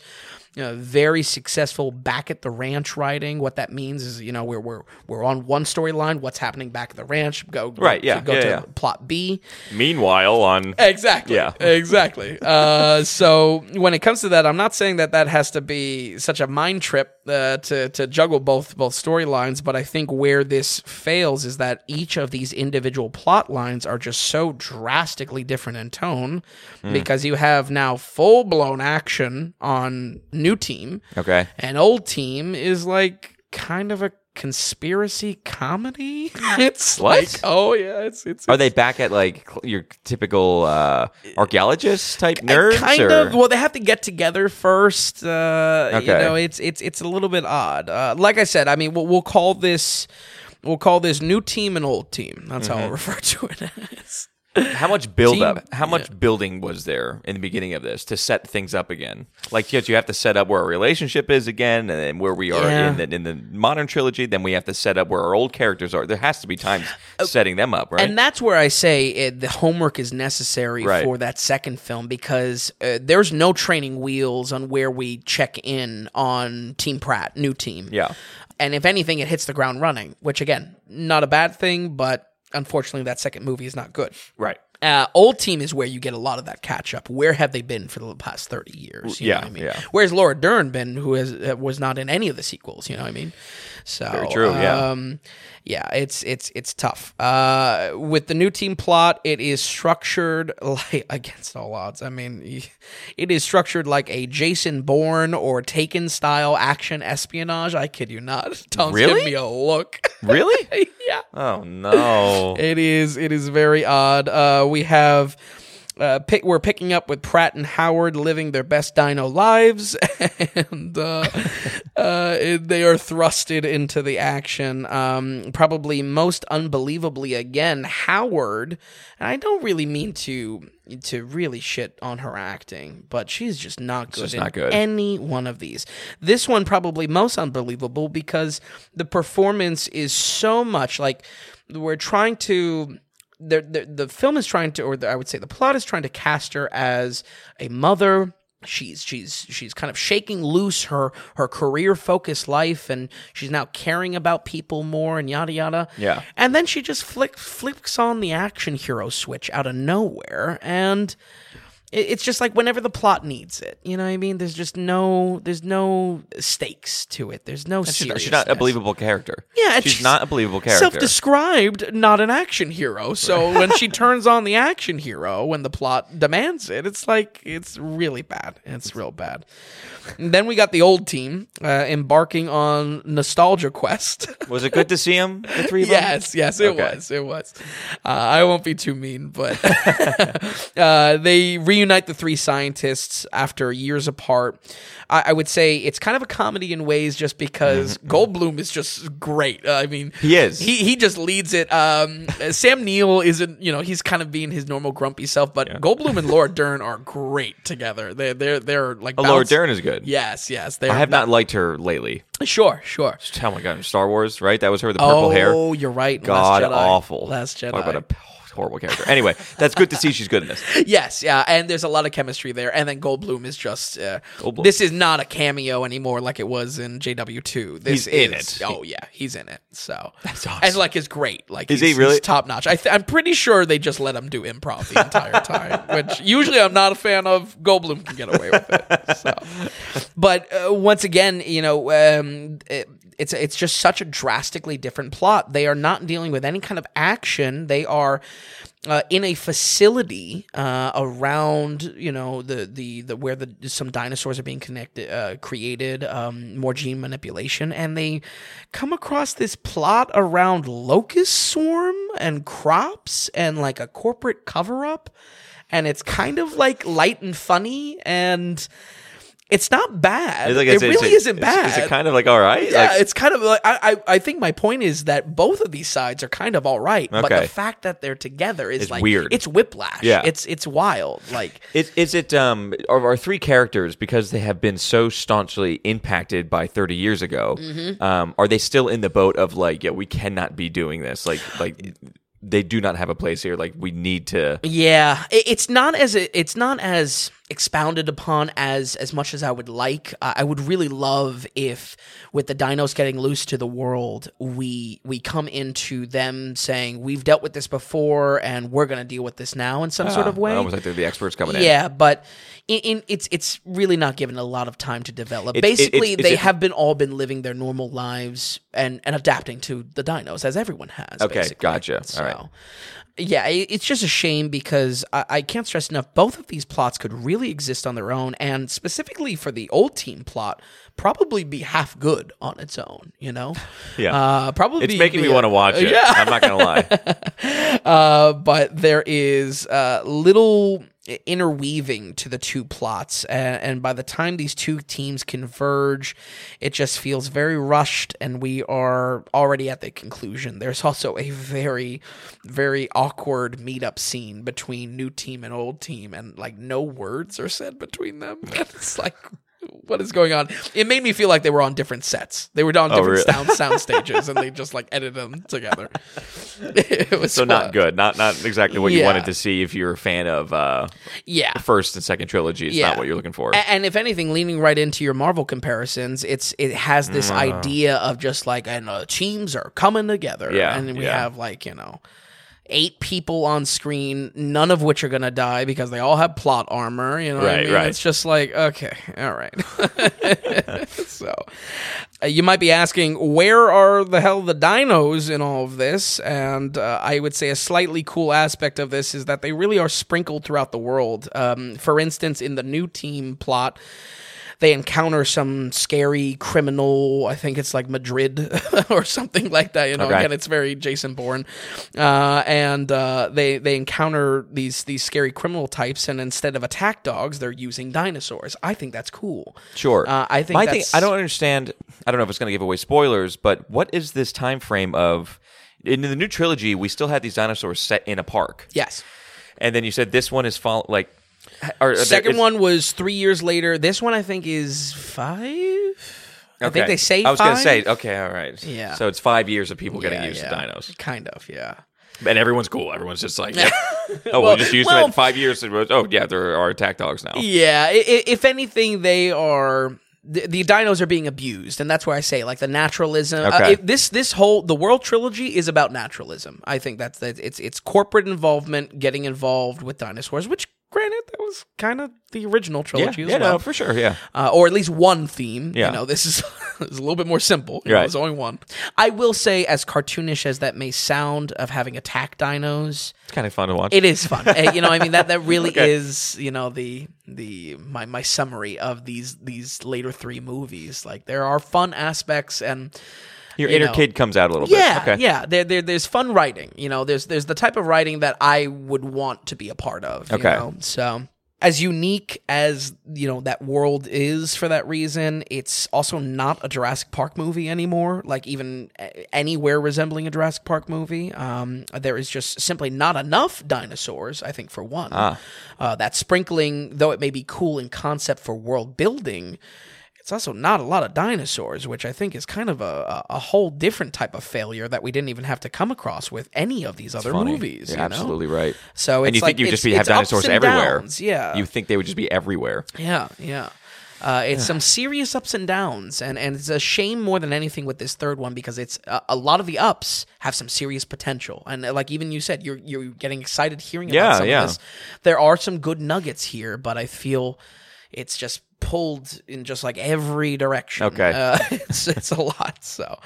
You know, very successful back at the ranch writing. What that means is, you know, we're we're we're on one storyline. What's happening back at the ranch? Go, go Right, yeah, Go yeah, to yeah. plot B. Meanwhile, on Exactly. Yeah. Exactly. Uh, so when it comes to that, I'm not saying that that has to be such a mind trip uh, to to juggle both both storylines, but I think where this fails is that each of these individual plot lines are just so drastically different in tone because you have now full blown action on new team, okay. and old team is like kind of a conspiracy comedy. it's What? like oh yeah, it's it's Are they back at like cl- your typical uh, archaeologist type nerds? kind or? of well they have to get together first uh you know it's it's it's a little bit odd uh like i said i mean we'll, we'll call this we'll call this new team and old team that's Mm-hmm. how i'll refer to it as How much build Team- up? How much building was there in the beginning of this to set things up again? Like yes, you have to set up where our relationship is again, and where we are Yeah. in the in the modern trilogy. Then we have to set up where our old characters are. There has to be times setting them up, right? And that's where I say it, the homework is necessary Right. for that second film because uh, there's no training wheels on where we check in on Team Pratt, new team. Yeah. And if anything, it hits the ground running, which again, not a bad thing, but unfortunately, that second movie is not good. right. Uh, old team is where you get a lot of that catch up. Where have they been for the past thirty years? You Yeah, know what I mean. yeah. Where's Laura Dern been, who has uh, was not in any of the sequels? You know what I mean. So Very true, yeah. Um, yeah, it's it's it's tough. Uh, with the new team plot, it is structured like against all odds. I mean, it is structured like a Jason Bourne or Taken style action espionage. I kid you not. Tom's Really? giving me a look. Really? yeah. Oh no. It is. It is very odd. Uh, we have. Uh, pick, we're picking up with Pratt and Howard living their best dino lives, and uh, uh, they are thrusted into the action. Um, probably most unbelievably, again, Howard. And I don't really mean to to really shit on her acting, but she's just not good. just in not good. Any one of these. This one probably most unbelievable because the performance is so much like we're trying to the, the the film is trying to or the, I would say the plot is trying to cast her as a mother she's she's she's kind of shaking loose her her career focused life and she's now caring about people more and yada yada Yeah. and then she just flick, flicks on the action hero switch out of nowhere and it's just like whenever the plot needs it you know what i mean there's just no there's no stakes to it there's no She's not, she's not a believable character. yeah, and she's, not a believable character. Self-described, not an action hero. So when she turns on the action hero when the plot demands it, it's like it's really bad. It's real bad. And then we got the old team uh, embarking on nostalgia quest. Was it good to see him? The three of them. yes, yes, it Okay. was. It was. Uh, I won't be too mean, but uh, they reunite reunite the three scientists after years apart. I, I would say it's kind of a comedy in ways, just because Goldblum is just great. Uh, I mean, Mm-hmm. He is. He he just leads it. Um, Sam Neill isn't. You know, he's kind of being his normal grumpy self, but Goldblum and Laura Dern are great together. They're they're they're like Oh, Laura Dern is good. Yes, yes. I have not liked her lately. Sure, sure. Oh my god, Star Wars, right? That was her with the purple oh, hair. Oh, you're right. God Last Jedi. awful. Last Jedi. Talk about a horrible character. Anyway, that's good to see she's good in this. yes, yeah, and there's a lot of chemistry there. And then Goldblum is just uh, Goldblum. this is not a cameo anymore like it was in JW two. This He's in it. Oh yeah, he's in it. So That's awesome. and like is great. Like Is he's, he really? top notch? I th- I'm pretty sure they just let him do improv the entire time, which usually I'm not a fan of. Goldblum can get away with it. So, but uh, once again, you know. Um, it, it's it's just such a drastically different plot. They are not dealing with any kind of action. They are uh, in a facility uh, around you know the, the the where the some dinosaurs are being connected uh, created um, more gene manipulation and they come across this plot around locust swarm and crops and like a corporate cover up and it's kind of like light and funny and it's not bad It's like, it really it's- isn't it's- bad Is it kind of like all right? yeah, Like, it's kind of like I, I I think my point is that both of these sides are kind of all right, okay. but the fact that they're together is It's like weird. It's whiplash. Yeah. it's it's wild. Like Is, is it um are our three characters because they have been so staunchly impacted by 30 years ago? Mm-hmm. Um, are they still in the boat of like, yeah, we cannot be doing this? Like, like they do not have a place here. Like, we need to. yeah, it, it's not as it's not as expounded upon as as much as I would like. I I would really love if with the dinos getting loose to the world, we we come into them saying we've dealt with this before and we're going to deal with this now in some sort of Uh, way. almost like they're the experts coming in. Yeah, but in, in it's it's really not given a lot of time to develop. It's- Basically, it's- they have been all been living their normal lives and and adapting to the dinos as everyone has. Okay, basically. gotcha. All So, right. Yeah, it's just a shame because I, I can't stress enough. Both of these plots could really exist on their own, and specifically for the old team plot, probably be half good on its own. You know, Yeah. uh, probably It's making me want to watch it. Yeah, I'm not going to lie. uh, but there is uh, little interweaving to the two plots, and, and by the time these two teams converge, it just feels very rushed, and we are already at the conclusion. There's also a very, very awkward meetup scene between new team and old team, and like no words are said between them. it's like. What is going on? It made me feel like they were on different sets. They were on different Oh, really? sound sound stages, and they just like edited them together. it was So not good. Not not exactly what you wanted to see if you're a fan of uh, Yeah. the first and second trilogy. It's Yeah. not what you're looking for. A- And if anything, leaning right into your Marvel comparisons, it's it has this Mm. idea of just like and uh, teams are coming together, Yeah, and we yeah. have like you know eight people on screen, none of which are gonna die because they all have plot armor. You know, what I mean? right. It's just like okay, all right. so uh, you might be asking, where are the hell the dinos in all of this? And uh, I would say a slightly cool aspect of this is that they really are sprinkled throughout the world. Um, for instance, in the new team plot, they encounter some scary criminal. I think it's like Madrid or something like that. You know, Okay. again, it's very Jason Bourne, uh, and uh, they they encounter these these scary criminal types, and instead of attack dogs, they're using dinosaurs. I think that's cool. Sure. Uh, I think My thing. I don't understand. I don't know if it's going to give away spoilers, but what is this time frame of? In the new trilogy, we still had these dinosaurs set in a park, Yes. and then you said this one is follow like. Or, Second it's- one was three years later. This one I think is five. I think they say. I was going gonna say okay, all right. Yeah. So it's five years of people getting used to dinos, Kind of, yeah. and everyone's cool. Everyone's just like, yeah. oh, we'll just use well- them in five years. Oh, yeah, there are attack dogs now. Yeah, i- i- if anything, they are. The, the dinos are being abused, and that's where I say like the naturalism. Uh, Okay. if this this whole the world trilogy is about naturalism. I think that's that it's it's corporate involvement, getting involved with dinosaurs, which granted that was kind of the original Yeah, trilogy as yeah, well. no, for sure. Yeah, uh, or at least one theme. Yeah. You know, this is, this is a little bit more simple. You know, Right. There's only one. I will say, as cartoonish as that may sound, of having attack dinos, it's kind of fun to watch. it is fun. Uh, you know, I mean that that really Okay. is you know the the my my summary of these these later three movies. Like there are fun aspects and. Your you inner know. kid comes out a little Yeah, bit. Okay. yeah. There, there, there's fun writing. You know, there's, there's the type of writing that I would want to be a part of. You Okay. know? So, as unique as you know that world is for that reason, it's also not a Jurassic Park movie anymore. Like even anywhere resembling a Jurassic Park movie, um, there is just simply not enough dinosaurs. I think for one, uh, that sprinkling, though it may be cool in concept for world building. It's also not a lot of dinosaurs, which I think is kind of a, a whole different type of failure that we didn't even have to come across with any of these other Funny. movies. You're you know? absolutely right. So and it's you think you it's- just be, have dinosaurs everywhere? downs, yeah. You think they would just be everywhere? Yeah, yeah. Uh, it's some serious ups and downs, and, and it's a shame more than anything with this third one because it's uh, a lot of the ups have some serious potential, and uh, like even you said, you're you're getting excited hearing Yeah, about some yeah. of this. There are some good nuggets here, but I feel it's just pulled in just like every direction. Okay. uh, it's it's a lot. So,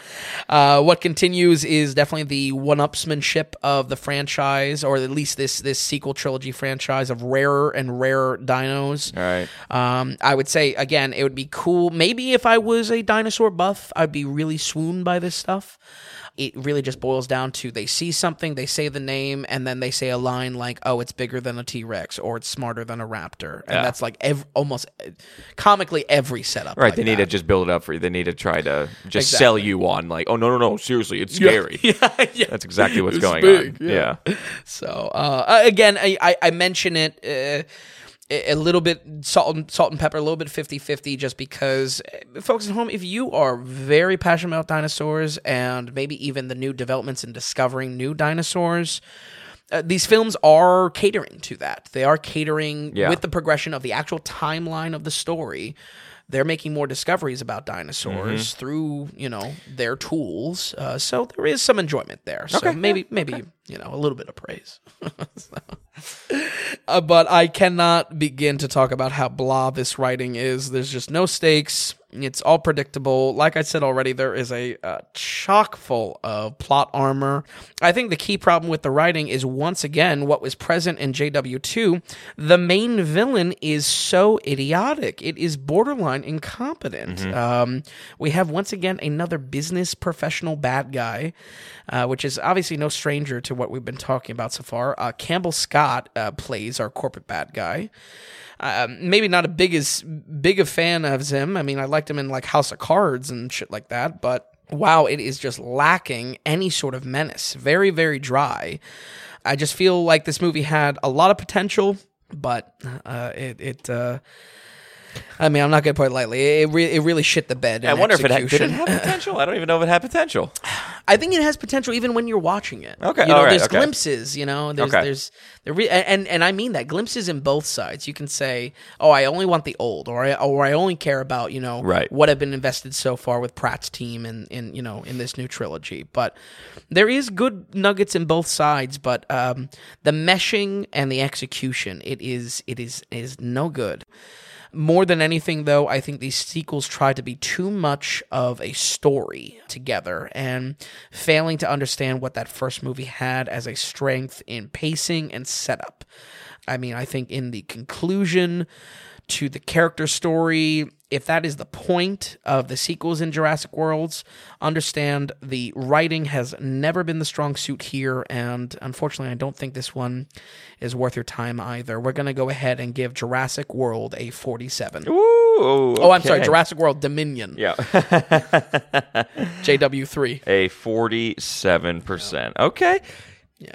uh, what continues is definitely the one-upsmanship of the franchise, or at least this this sequel trilogy franchise of rarer and rarer dinos. All right. Um, I would say again, it would be cool. Maybe if I was a dinosaur buff, I'd be really swooned by this stuff. It really just boils down to they see something, they say the name, and then they say a line like, "Oh, it's bigger than a T Rex," or "It's smarter than a raptor," and Yeah. that's like ev- almost comically every setup. Right, like they need to just build it up for you. They need to try to just Exactly. sell you on like, oh no, no, no, seriously, it's scary. yeah, yeah. That's exactly what's It's going big, on. yeah. Yeah. So uh, uh, again, I, I, I mention it uh, a little bit salt and, salt and pepper, a little bit 50-50 just because uh, folks at home, if you are very passionate about dinosaurs and maybe even the new developments in discovering new dinosaurs, uh, these films are catering to that. They are catering Yeah. with the progression of the actual timeline of the story. They're making more discoveries about dinosaurs Mm-hmm. through, you know, their tools. Uh, so there is some enjoyment there. So Okay, maybe, maybe you know, a little bit of praise. So- Uh, but I cannot begin to talk about how blah this writing is. There's just no stakes. It's all predictable. Like I said already, there is a uh, chock full of plot armor. I think the key problem with the writing is once again what was present in JW2. The main villain is so idiotic. It is borderline incompetent. Um, we have once again another business professional bad guy, uh, which is obviously no stranger to what we've been talking about so far. Uh, Campbell Scott uh, plays our corporate bad guy. Um, maybe not a big as big a fan of him. I mean, I liked him in like House of Cards and shit like that, but wow, it is just lacking any sort of menace. Very, very dry. I just feel like this movie had a lot of potential, but uh, it it. Uh, I mean, I'm not gonna put it lightly. It, re- it really shit the bed. I wonder if it had, did it have potential. I don't even know if it had potential. I think it has potential even when you're watching it. Okay, you know, right, there's okay. glimpses. You know, there's Okay. there's there re- and and I mean that glimpses in both sides. You can say, oh, I only want the old, or I or I only care about you know Right. what have been invested so far with Pratt's team and in you know in this new trilogy. But there is good nuggets in both sides, but um, the meshing and the execution, it is it is it is no good. More than anything, though, I think these sequels try to be too much of a story together and failing to understand what that first movie had as a strength in pacing and setup. I mean, I think in the conclusion to the character story, if that is the point of the sequels in Jurassic Worlds, understand the writing has never been the strong suit here, and unfortunately, I don't think this one is worth your time either. We're going to go ahead and give Jurassic World a 47. Ooh, Oh, I'm sorry. Jurassic World Dominion, Yeah, JW3. a forty-seven percent. Okay,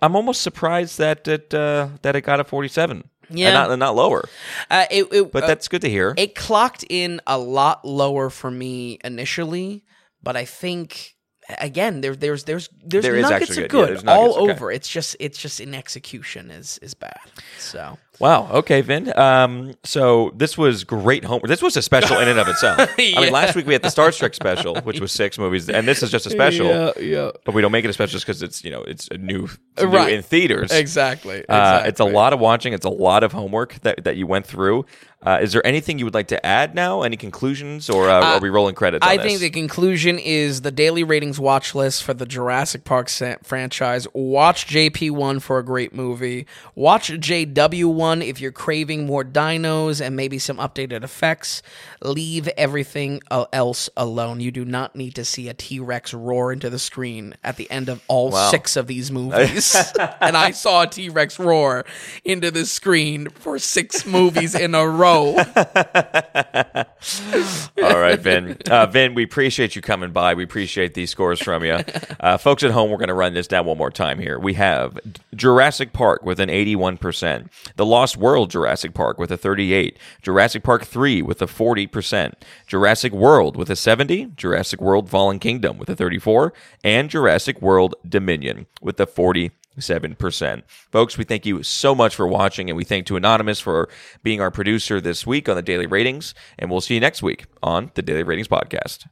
I'm almost surprised that it uh, that it got a forty-seven. Yeah. and not, not lower. Uh, it, it, But uh, that's good to hear. it clocked in a lot lower for me initially, but I think again there there's there's there's There nuggets actually of good. Yeah, good nuggets, all okay. over. It's just it's just in execution is is bad. So Wow. Okay, Vin. Um, so this was great homework. This was a special in and of itself. I mean, last week we had the Star Trek special, which was six movies, and this is just a special. yeah, yeah. But we don't make it a special just because it's you know it's a new, it's new Right. in theaters. exactly. Uh, exactly. it's a lot of watching. It's a lot of homework that, that you went through. Uh, is there anything you would like to add now? Any conclusions, or uh, are we rolling credits? I think the conclusion is the daily ratings watch list for the Jurassic Park franchise. Watch JP1 for a great movie. Watch JW1 if you're craving more dinos and maybe some updated effects. Leave everything uh, else alone. You do not need to see a T Rex roar into the screen at the end of all Wow. six of these movies. and I saw a T Rex roar into the screen for six movies in a row. All right, Vin. Uh, Vin, we appreciate you coming by. We appreciate these scores from you. Uh, folks at home, we're going to run this down one more time here. We have Jurassic Park with an 81%, The Lost World Jurassic Park with a 38, Jurassic Park 3 with a 40%, Jurassic World with a 70, Jurassic World Fallen Kingdom with a 34, and Jurassic World Dominion with a 40 7%. Folks, we thank you so much for watching, and we thank to Anonymous for being our producer this week on the Daily Ratings, and we'll see you next week on the Daily Ratings Podcast.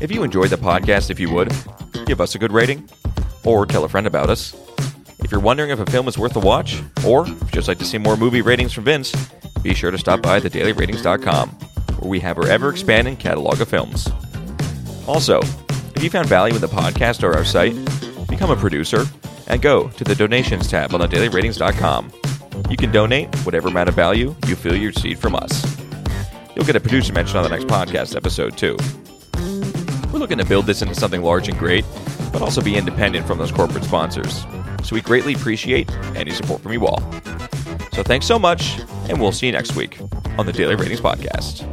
If you enjoyed the podcast, if you would, give us a good rating or tell a friend about us. If you're wondering if a film is worth a watch, or if you'd just like to see more movie ratings from Vince, be sure to stop by thedailyratings.com, where we have our ever expanding catalog of films. Also, if you found value in the podcast or our site, become a producer and go to the donations tab on thedailyratings.com. You can donate whatever amount of value you feel you receive from us. You'll get a producer mention on the next podcast episode, too. We're looking to build this into something large and great, but also be independent from those corporate sponsors. So we greatly appreciate any support from you all. So thanks so much, and we'll see you next week on the Daily Ratings Podcast.